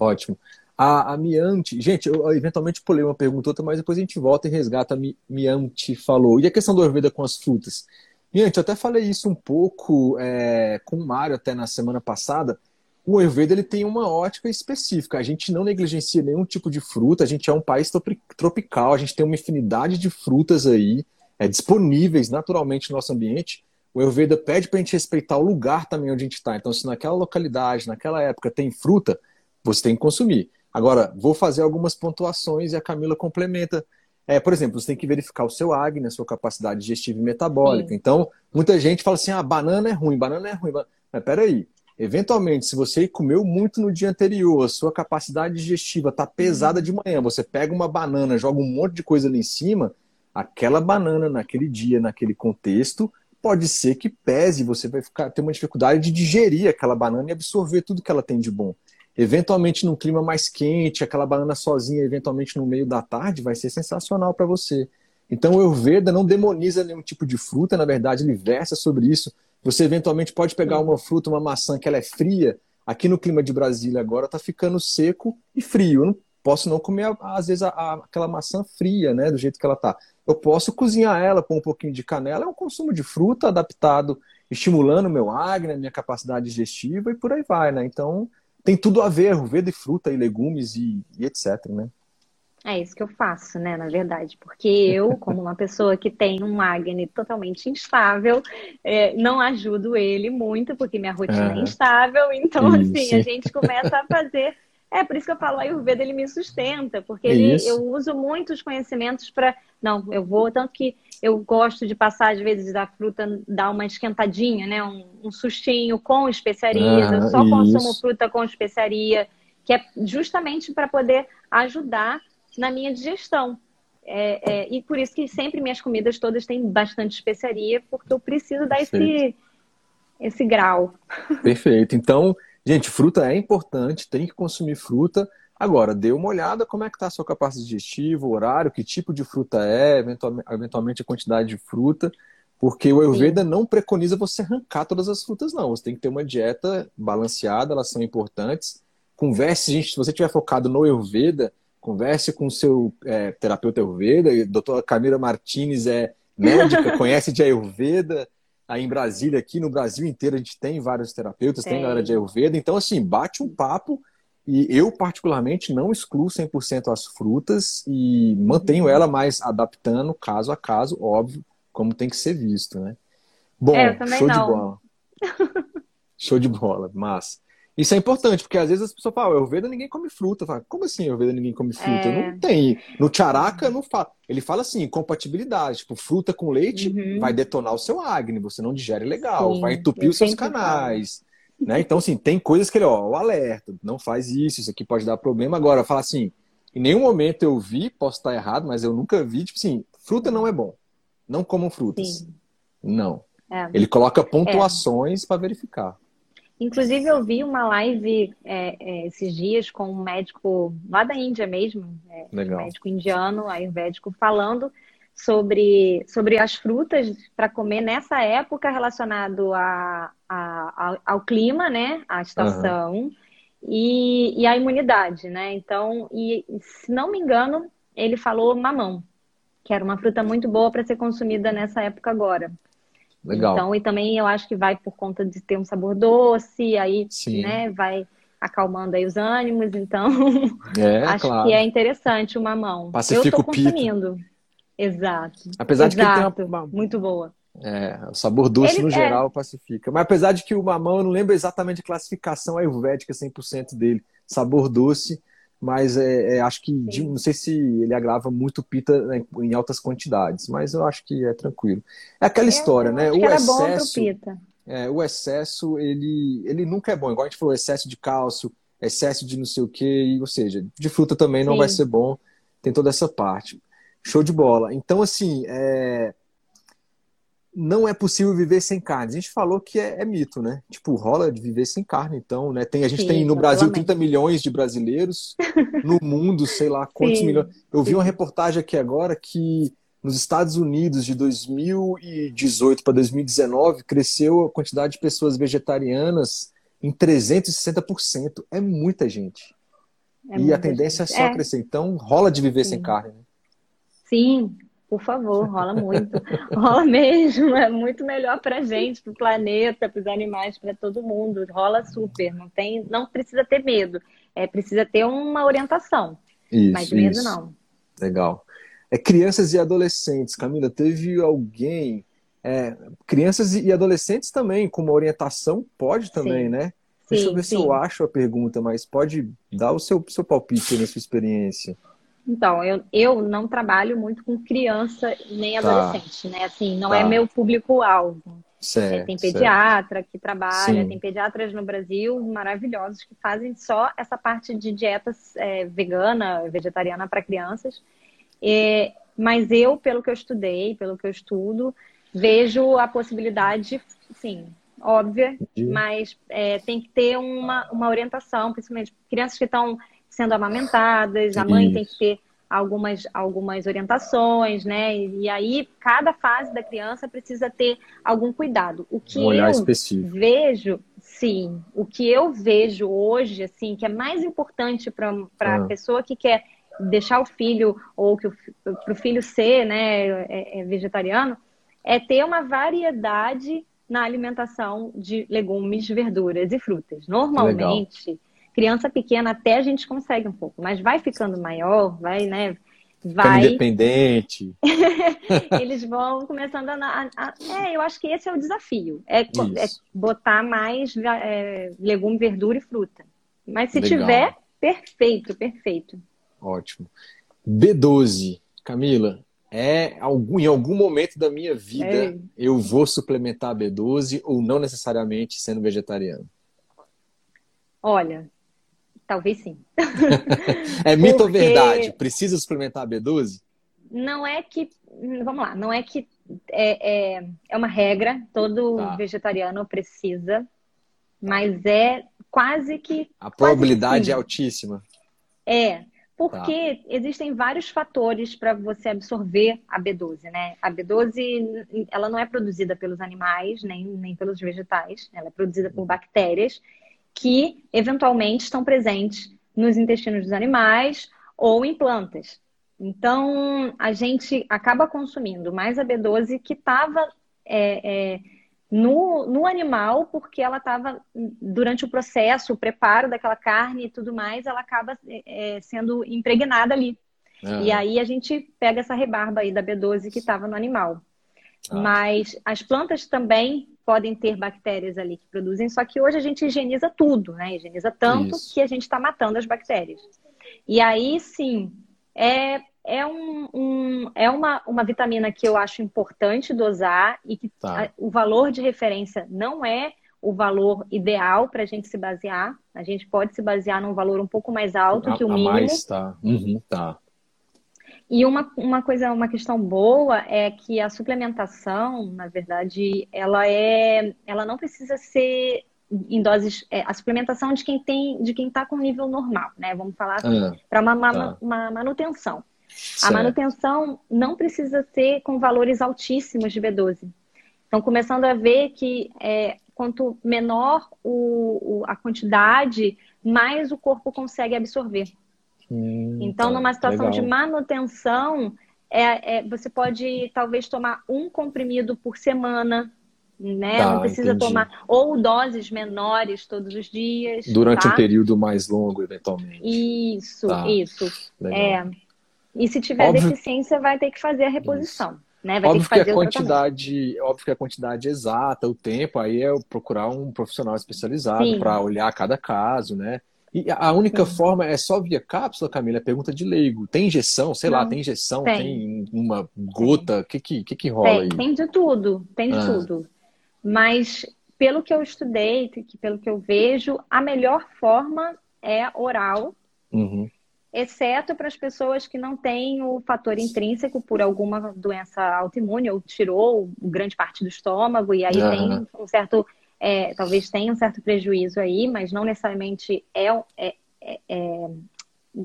Ótimo. A, a Miante, gente, eu eventualmente pulei uma pergunta outra, mas depois a gente volta e resgata. A Miante falou. E a questão do Ayurveda com as frutas? Miante, eu até falei isso um pouco é, com o Mário até na semana passada. O Ayurveda ele tem uma ótica específica. A gente não negligencia nenhum tipo de fruta. A gente é um país tropical. A gente tem uma infinidade de frutas aí é, disponíveis naturalmente no nosso ambiente. O Ayurveda pede para a gente respeitar o lugar também onde a gente está. Então, se naquela localidade, naquela época tem fruta, você tem que consumir. Agora, vou fazer algumas pontuações e a Camila complementa. É, por exemplo, você tem que verificar o seu acne, a sua capacidade digestiva e metabólica. Sim. Então, muita gente fala assim: ah, banana é ruim, banana é ruim. Mas peraí, eventualmente, se você comeu muito no dia anterior, a sua capacidade digestiva está pesada de manhã, você pega uma banana, joga um monte de coisa ali em cima, aquela banana naquele dia, naquele contexto, pode ser que pese, você vai ficar, ter uma dificuldade de digerir aquela banana e absorver tudo que ela tem de bom. Eventualmente, num clima mais quente, aquela banana sozinha, eventualmente no meio da tarde, vai ser sensacional para você. Então, o Ayurveda não demoniza nenhum tipo de fruta, na verdade, ele versa sobre isso. Você eventualmente pode pegar uma fruta, uma maçã que ela é fria. Aqui no clima de Brasília agora está ficando seco e frio. Eu não posso não comer, às vezes, a, a, aquela maçã fria, né, do jeito que ela está. Eu posso cozinhar ela, pôr um pouquinho de canela. É um consumo de fruta adaptado, estimulando o meu acne, a minha capacidade digestiva e por aí vai, né? Então, tem tudo a ver, Ayurveda e fruta e legumes e, e etc, né? É isso que eu faço, né, na verdade, porque eu, como uma pessoa que tem um acne totalmente instável, é, não ajudo ele muito, porque minha rotina é instável, então, isso. assim, a gente começa a fazer é, por isso que eu falo, a Ayurveda ele me sustenta, porque ele, eu uso muitos conhecimentos para. Não, eu vou, tanto que eu gosto de passar, às vezes, da fruta, dar uma esquentadinha, né? Um, um sustinho com especiarias. Ah, eu só isso. consumo fruta com especiaria, que é justamente para poder ajudar na minha digestão. É, é, e por isso que sempre minhas comidas todas têm bastante especiaria, porque eu preciso dar esse, esse grau. Perfeito. Então. Gente, fruta é importante, tem que consumir fruta. Agora, dê uma olhada como é que está a sua capacidade digestiva, o horário, que tipo de fruta é, eventualmente a quantidade de fruta, porque o Ayurveda Sim. não preconiza você arrancar todas as frutas, não. Você tem que ter uma dieta balanceada, elas são importantes. Converse, gente, se você estiver focado no Ayurveda, converse com o seu é, terapeuta Ayurveda, a doutora Camila Martinez é médica, conhece de Ayurveda, aí em Brasília, aqui no Brasil inteiro, a gente tem vários terapeutas, tem, tem área de Ayurveda. Então, assim, bate um papo. E eu, particularmente, não excluo 100% as frutas e mantenho ela mais adaptando caso a caso, óbvio, como tem que ser visto, né? Bom, é, show não. de bola. show de bola, massa. Isso é importante, porque às vezes as pessoas falam, Ayurveda ninguém come fruta. Como assim Ayurveda ninguém come fruta? É... Não tem. No Charaka não fala. Ele fala assim, compatibilidade. Tipo, fruta com leite uhum. vai detonar o seu acne, você não digere legal, Sim, vai entupir os seus canais. Né? Então, assim, tem coisas que ele, ó, o alerta, não faz isso, isso aqui pode dar problema. Agora, fala assim, em nenhum momento eu vi, posso estar errado, mas eu nunca vi, tipo assim, fruta não é bom. Não comam frutas. Sim. Não. É. Ele coloca pontuações é. para verificar. Inclusive, eu vi uma live é, é, esses dias com um médico lá da Índia mesmo, é, um médico indiano, ayurvédico, falando sobre, sobre as frutas para comer nessa época relacionado a, a, a, ao clima, né? A estação uhum. e, e a imunidade, né? Então, e se não me engano, ele falou mamão, que era uma fruta muito boa para ser consumida nessa época agora. Legal. Então, e também eu acho que vai por conta de ter um sabor doce, aí, Sim. né, vai acalmando aí os ânimos, então é, acho claro. que é interessante o mamão. Pacifica eu tô consumindo. Pita. Exato. Apesar Exato. de que ele tem uma, muito boa. É, o sabor doce ele, no é. geral é... pacifica. Mas apesar de que o mamão, eu não lembro exatamente a classificação ayurvédica 100% dele. Sabor doce, mas é, é acho que de, não sei se ele agrava muito pita né, em altas quantidades, mas eu acho que é tranquilo. É aquela história, né? O excesso, é, o excesso ele, ele nunca é bom. Igual a gente falou, excesso de cálcio, excesso de não sei o que, ou seja, de fruta também não Sim. vai ser bom. Tem toda essa parte. Show de bola. Então, assim, é não é possível viver sem carne. A gente falou que é, é, mito, né? Tipo, rola de viver sem carne, então, né? Tem, a gente Sim, tem no Brasil 30 milhões de brasileiros, no mundo, sei lá quantos Sim. milhões. Eu vi uma reportagem aqui agora que nos Estados Unidos, de 2018 para 2019, cresceu a quantidade de pessoas vegetarianas em 360%. É muita gente. É e a tendência gente. é só é. crescer. Então, rola de viver Sim. sem carne. Né? Sim, por favor, rola muito. rola mesmo, é muito melhor pra gente, pro planeta, pros animais, para todo mundo. Rola super, não tem, não precisa ter medo. É, precisa ter uma orientação. Isso, mas medo isso. não. Legal. É crianças e adolescentes. Camila, teve alguém é, crianças e adolescentes também, com uma orientação, pode também, sim. né? Sim, Deixa eu ver sim. se eu acho a pergunta, mas pode dar o seu, seu palpite na sua experiência. Então, eu, eu não trabalho muito com criança nem tá. adolescente, né? Assim, não é tá. é meu público-alvo. É, tem pediatra certo. que trabalha, Sim. tem pediatras no Brasil maravilhosos que fazem só essa parte de dieta é, vegana, vegetariana para crianças. É, mas eu, pelo que eu estudei, pelo que eu estudo, vejo a possibilidade, sim, óbvia, mas é, tem que ter uma, uma orientação, principalmente crianças que estão sendo amamentadas, a mãe Isso. tem que ter algumas, algumas orientações, né? E, aí, cada fase da criança precisa ter algum cuidado. O que um eu específico. vejo, sim, o que eu vejo hoje, assim, que é mais importante para a ah. pessoa que quer deixar o filho, ou que para o filho ser né, é, é vegetariano, é ter uma variedade na alimentação de legumes, verduras e frutas. Normalmente. Legal criança pequena até a gente consegue um pouco, mas vai ficando maior, vai, né? Vai. independente. Eles vão começando a, a, a, É, eu acho que esse é o desafio. É, é botar mais é, legume, verdura e fruta. Mas se Legal. tiver, perfeito, perfeito. Ótimo. B12, Camila, é algum, em algum momento da minha vida é. eu vou suplementar B12 ou não necessariamente sendo vegetariano? Olha, Talvez sim. é mito Porque... ou verdade? Precisa suplementar B12? Não é que. Vamos lá, não é que é, é, é uma regra, todo tá. vegetariano precisa, mas é quase que. A probabilidade é altíssima. É, porque tá. existem vários fatores para você absorver a B12, né? A B12, ela não é produzida pelos animais, nem, nem pelos vegetais, ela é produzida por bactérias que eventualmente estão presentes nos intestinos dos animais ou em plantas. Então, a gente acaba consumindo mais a B12 que estava é, é, no, no animal, porque ela estava, durante o processo, o preparo daquela carne e tudo mais, ela acaba é, sendo impregnada ali. E aí a gente pega essa rebarba aí da B12 que estava no animal. Ah. Mas as plantas também podem ter bactérias ali que produzem, só que hoje a gente higieniza tudo, né? Higieniza tanto Isso. que a gente está matando as bactérias. E aí sim, é, é, um, um, é uma, uma vitamina que eu acho importante dosar e que tá. a, o valor de referência não é o valor ideal para a gente se basear. A gente pode se basear num valor um pouco mais alto a, que o mínimo. Mais, tá. Uhum, tá. E uma, uma coisa, uma questão boa é que a suplementação, na verdade, ela é, ela não precisa ser em doses, é, a suplementação de quem tem, de quem está com nível normal, né? Vamos falar assim, ah, para uma, uma, tá. uma, manutenção. Certo. A manutenção não precisa ser com valores altíssimos de B12. Então, começando a ver que é, quanto menor o, o, a quantidade, mais o corpo consegue absorver. Hum, então, tá. numa situação Legal. de manutenção, é, é, você pode talvez tomar um comprimido por semana, né? Tá, não precisa entendi. tomar ou doses menores todos os dias. Durante tá? um período mais longo, eventualmente. Isso, tá. isso. É. E se tiver óbvio... deficiência, vai ter que fazer a reposição. Né? Vai óbvio que, que a quantidade, óbvio que a quantidade exata, o tempo, aí é procurar um profissional especializado para olhar cada caso, né? E a única Sim. forma é só via cápsula, Camila? É pergunta de leigo. Tem injeção? Sei Não. lá, tem injeção? Tem, tem uma gota? O que, que, que, rola tem, aí? Tem de tudo, tem de ah. tudo. Mas pelo que eu estudei, pelo que eu vejo, a melhor forma é oral, uhum. exceto para as pessoas que não têm o fator intrínseco por alguma doença autoimune ou tirou grande parte do estômago e aí uhum. tem um certo, é, talvez tenha um certo prejuízo aí, mas não necessariamente é, é, é, é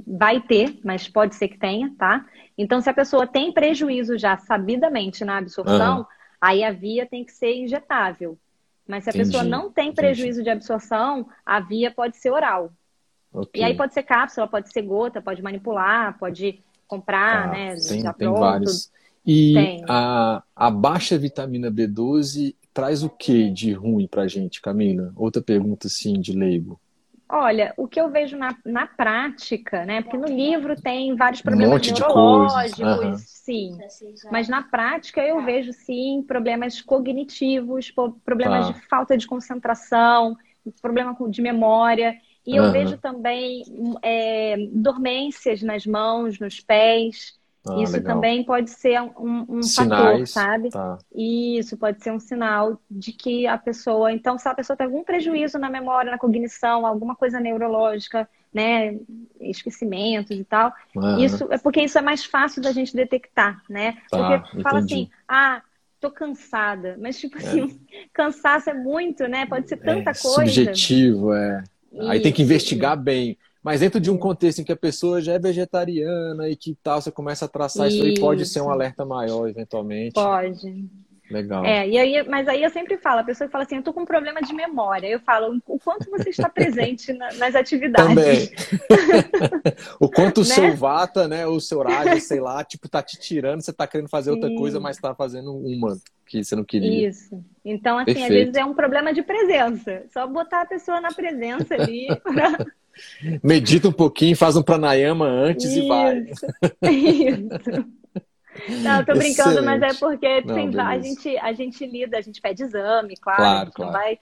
vai ter, mas pode ser que tenha, tá? Então, se a pessoa tem prejuízo já sabidamente na absorção, uhum. Aí a via tem que ser injetável. Mas se a Entendi. pessoa não tem prejuízo Entendi. de absorção, a via pode ser oral. Okay. E aí pode ser cápsula, pode ser gota, pode manipular, pode comprar, ah, né? Tem, já tem vários. E tem. A, a baixa vitamina B12 traz o que de ruim pra gente, Camila? Outra pergunta, assim, de leigo. Olha, o que eu vejo na, na prática, né? Porque no livro tem vários problemas um neurológicos, uhum. sim. Mas na prática eu vejo sim problemas cognitivos, problemas tá. de falta de concentração, problema de memória. E uhum. eu vejo também é, dormências nas mãos, nos pés. Ah, Isso legal. também pode ser um, um Sinais, fator, sabe? Tá. Isso pode ser um sinal de que a pessoa. Então, se a pessoa tem algum prejuízo na memória, na cognição, alguma coisa neurológica, né? Esquecimentos e tal. Isso é porque isso é mais fácil da gente detectar, né? Tá, porque fala entendi. assim, ah, tô cansada. Mas, tipo é. assim, cansaço é muito, né? Pode ser tanta é, coisa. Subjetivo, é. Isso. Aí tem que investigar bem. Mas dentro de um contexto em que a pessoa já é vegetariana e que tal, você começa a traçar isso, isso aí, pode ser um alerta maior, eventualmente. Pode. Legal. É, e aí, mas aí eu sempre falo, a pessoa fala assim, eu tô com um problema de memória. Eu falo, o quanto você está presente na, nas atividades. Também. o quanto o né? seu vata, né, o seu raja, sei lá, tipo, tá te tirando, você tá querendo fazer outra Sim. coisa, mas tá fazendo uma que você não queria. Isso. Então, assim, Perfeito. às vezes é um problema de presença. Só botar a pessoa na presença ali pra... Medita um pouquinho, faz um pranayama antes Isso. e vai. Isso. Não, tô brincando, mas é porque não, tem, a, gente, a gente lida, a gente pede exame, claro, claro a gente claro. não vai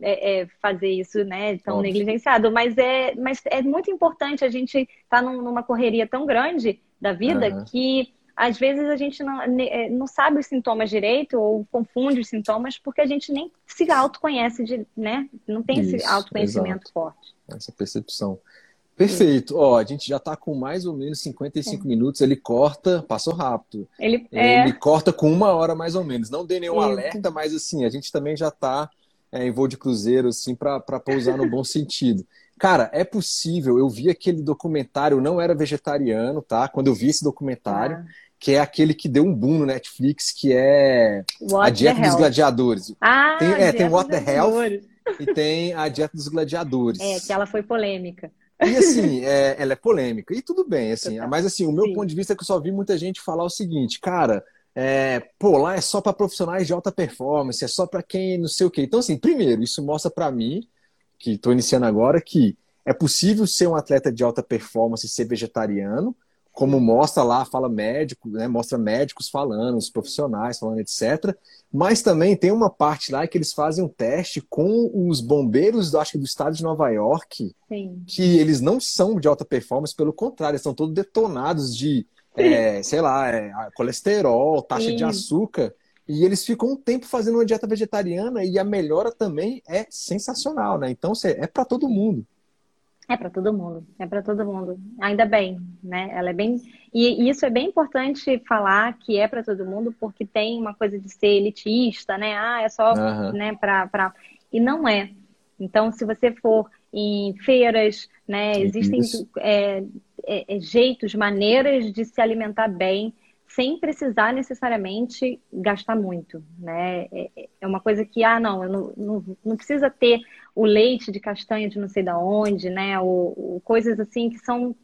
é, é, fazer isso né, tão Óbvio. negligenciado, mas é, mas é muito importante a gente estar tá num, numa correria tão grande da vida uhum. que às vezes a gente não, é, não sabe os sintomas direito ou confunde os sintomas porque a gente nem se autoconhece, de, né? Não tem Isso, esse autoconhecimento exato. forte essa percepção. Perfeito. Ó, a gente já está com mais ou menos 55 é. minutos. Ele corta, passou rápido. Ele, é... ele corta com uma hora mais ou menos. Não dei nenhum Isso. alerta, mas assim, a gente também já está é, em voo de cruzeiro, assim, para pousar no bom sentido. Cara, é possível. Eu vi aquele documentário, não era vegetariano, tá? Quando eu vi esse documentário, ah. Que é aquele que deu um boom no Netflix, que é What A Dieta dos Gladiadores. Ah, tem, é, tem What the Health e tem a Dieta dos Gladiadores. É, que ela foi polêmica. E assim, é, ela é polêmica. E tudo bem, assim. Mas assim, o meu Sim. ponto de vista é que eu só vi muita gente falar o seguinte, cara, é, pô, lá é só para profissionais de alta performance, é só para quem não sei o quê. Então, assim, primeiro, isso mostra para mim, que estou iniciando agora, que é possível ser um atleta de alta performance e ser vegetariano, como mostra lá, fala médico, né, mostra médicos falando, os profissionais falando, etc. Mas também tem uma parte lá que eles fazem um teste com os bombeiros, acho que do estado de Nova York, Sim. que eles não são de alta performance, pelo contrário, eles estão todos detonados de, é, sei lá, é, colesterol, taxa Sim. de açúcar. E eles ficam um tempo fazendo uma dieta vegetariana e a melhora também é sensacional, né? Então é para todo mundo. É para todo mundo, é para todo mundo. Ainda bem, né? Ela é bem e isso é bem importante falar que é para todo mundo, porque tem uma coisa de ser elitista, né? Ah, é só, uhum. né? Para para e não é. Então, se você for em feiras, né, existem é, é, é, jeitos, maneiras de se alimentar bem sem precisar necessariamente gastar muito, né? É, é uma coisa que, ah, não, eu não, não, não precisa ter o leite de castanha de não sei da onde, né? Ou, ou coisas assim que são...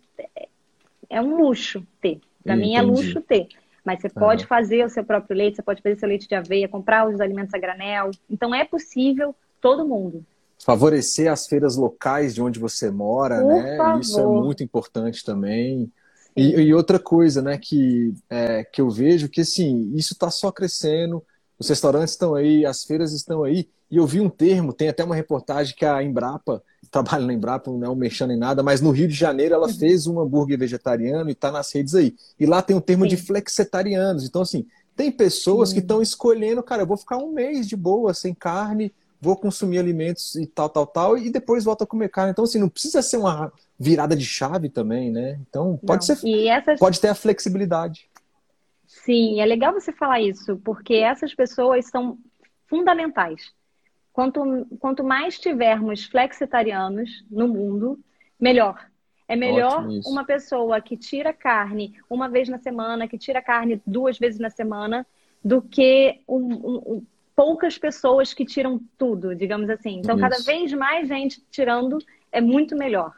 É um luxo ter. Para mim é luxo ter. Mas você pode fazer o seu próprio leite, você pode fazer seu leite de aveia, comprar os alimentos a granel. Então é possível todo mundo. Favorecer as feiras locais de onde você mora, Por né? Favor. Isso é muito importante também. E, e, outra coisa, né, que, é, que eu vejo que assim, isso está só crescendo, os restaurantes estão aí, as feiras estão aí, e eu vi um termo, tem até uma reportagem que a Embrapa, trabalha na Embrapa, não é mexendo em nada, mas no Rio de Janeiro ela uhum. fez um hambúrguer vegetariano e está nas redes aí. E lá tem um termo Sim. de flexetarianos. Então, assim, tem pessoas uhum. que estão escolhendo, cara, eu vou ficar um mês de boa, sem carne, vou consumir alimentos e tal, tal, tal, e depois volto a comer carne. Então, assim, não precisa ser uma virada de chave também, né? Então, pode não. ser. Essas... Pode ter a flexibilidade. Sim, é legal você falar isso, porque essas pessoas são fundamentais. Quanto, quanto mais tivermos flexitarianos no mundo, melhor. É melhor uma pessoa que tira carne uma vez na semana, que tira carne duas vezes na semana, do que um, um, poucas pessoas que tiram tudo, digamos assim. Então, Isso. cada vez mais gente tirando é muito melhor.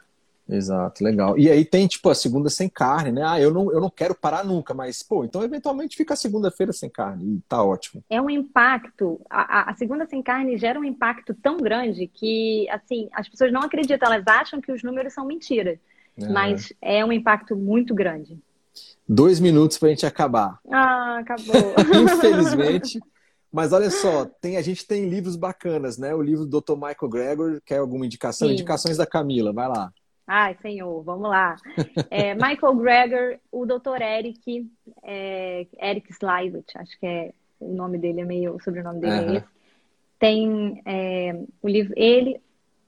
Exato, legal. E aí tem, tipo, a segunda sem carne, né? Ah, eu não, eu não quero parar nunca, mas, pô, então eventualmente fica a segunda-feira sem carne e tá ótimo. É um impacto, a, a, segunda sem carne gera um impacto tão grande que, assim, as pessoas não acreditam, elas acham que os números são mentira, é. mas é um impacto muito grande. Dois minutos pra gente acabar. Ah, acabou. Infelizmente. Mas olha só, tem, a gente tem livros bacanas, né? O livro do Dr. Michael Gregor, quer alguma indicação? Sim. Indicações da Camila, vai lá. Ai, senhor, vamos lá. É, Michael Gregor, o Dr. Eric, é, Eric Slivich, acho que é o nome dele, é meio, o sobrenome dele uhum. é esse. Tem é, o livro, ele,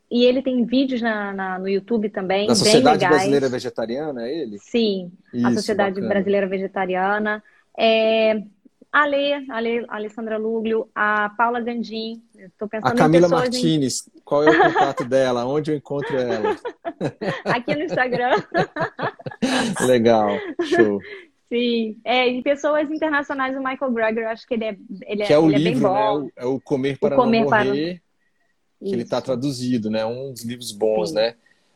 e ele tem vídeos na, na, no YouTube também. Da Sociedade Brasileira Vegetariana, é ele? Sim, Isso, a Sociedade bacana. Brasileira Vegetariana. É, a Lê, a Lê, a Alessandra Luglio, a Paula Gandim. Estou pensando a Camila Martinez, em... qual é o contato dela? Onde eu encontro ela? Aqui no Instagram. Legal, show. Sim, é, em pessoas internacionais, o Michael Greger, acho que ele é, ele que é, é o livro, é bom. Né? É o Comer para o Comer Não Morrer, para... que ele está traduzido, né? Um dos livros bons, Sim. né?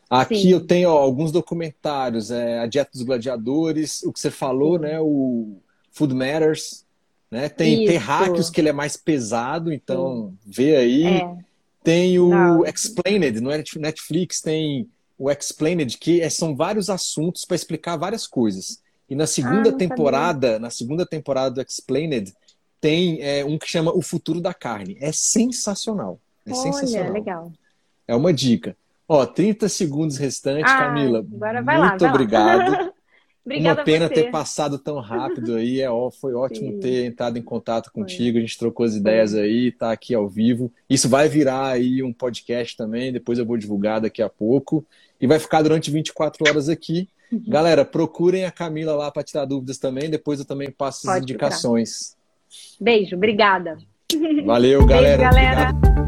Aqui Sim. eu tenho ó, alguns documentários, é, A Dieta dos Gladiadores, o que você falou, Sim. né? O Food Matters, né? Tem Terráqueos, que ele é mais pesado, então Sim. vê aí. É. Tem o Não. Explained, no Netflix tem o Explained, que é, são vários assuntos para explicar várias coisas. E na segunda ah, temporada, sabia. na segunda temporada do Explained, tem é, um que chama O Futuro da Carne. É sensacional. É Olha, sensacional. legal. É uma dica. Ó, 30 segundos restantes, ah, Camila. Agora vai muito lá, vai obrigado. Lá. Obrigada Uma pena ter passado tão rápido aí. É, foi ótimo Sim. ter entrado em contato contigo. A gente trocou as ideias aí, tá aqui ao vivo. Isso vai virar aí um podcast também. Depois eu vou divulgar daqui a pouco. E vai ficar durante 24 horas aqui. Uhum. Galera, procurem a Camila lá para tirar dúvidas também. Depois eu também passo as indicações. Beijo, obrigada. Valeu, galera. Beijo, galera. Obrigado.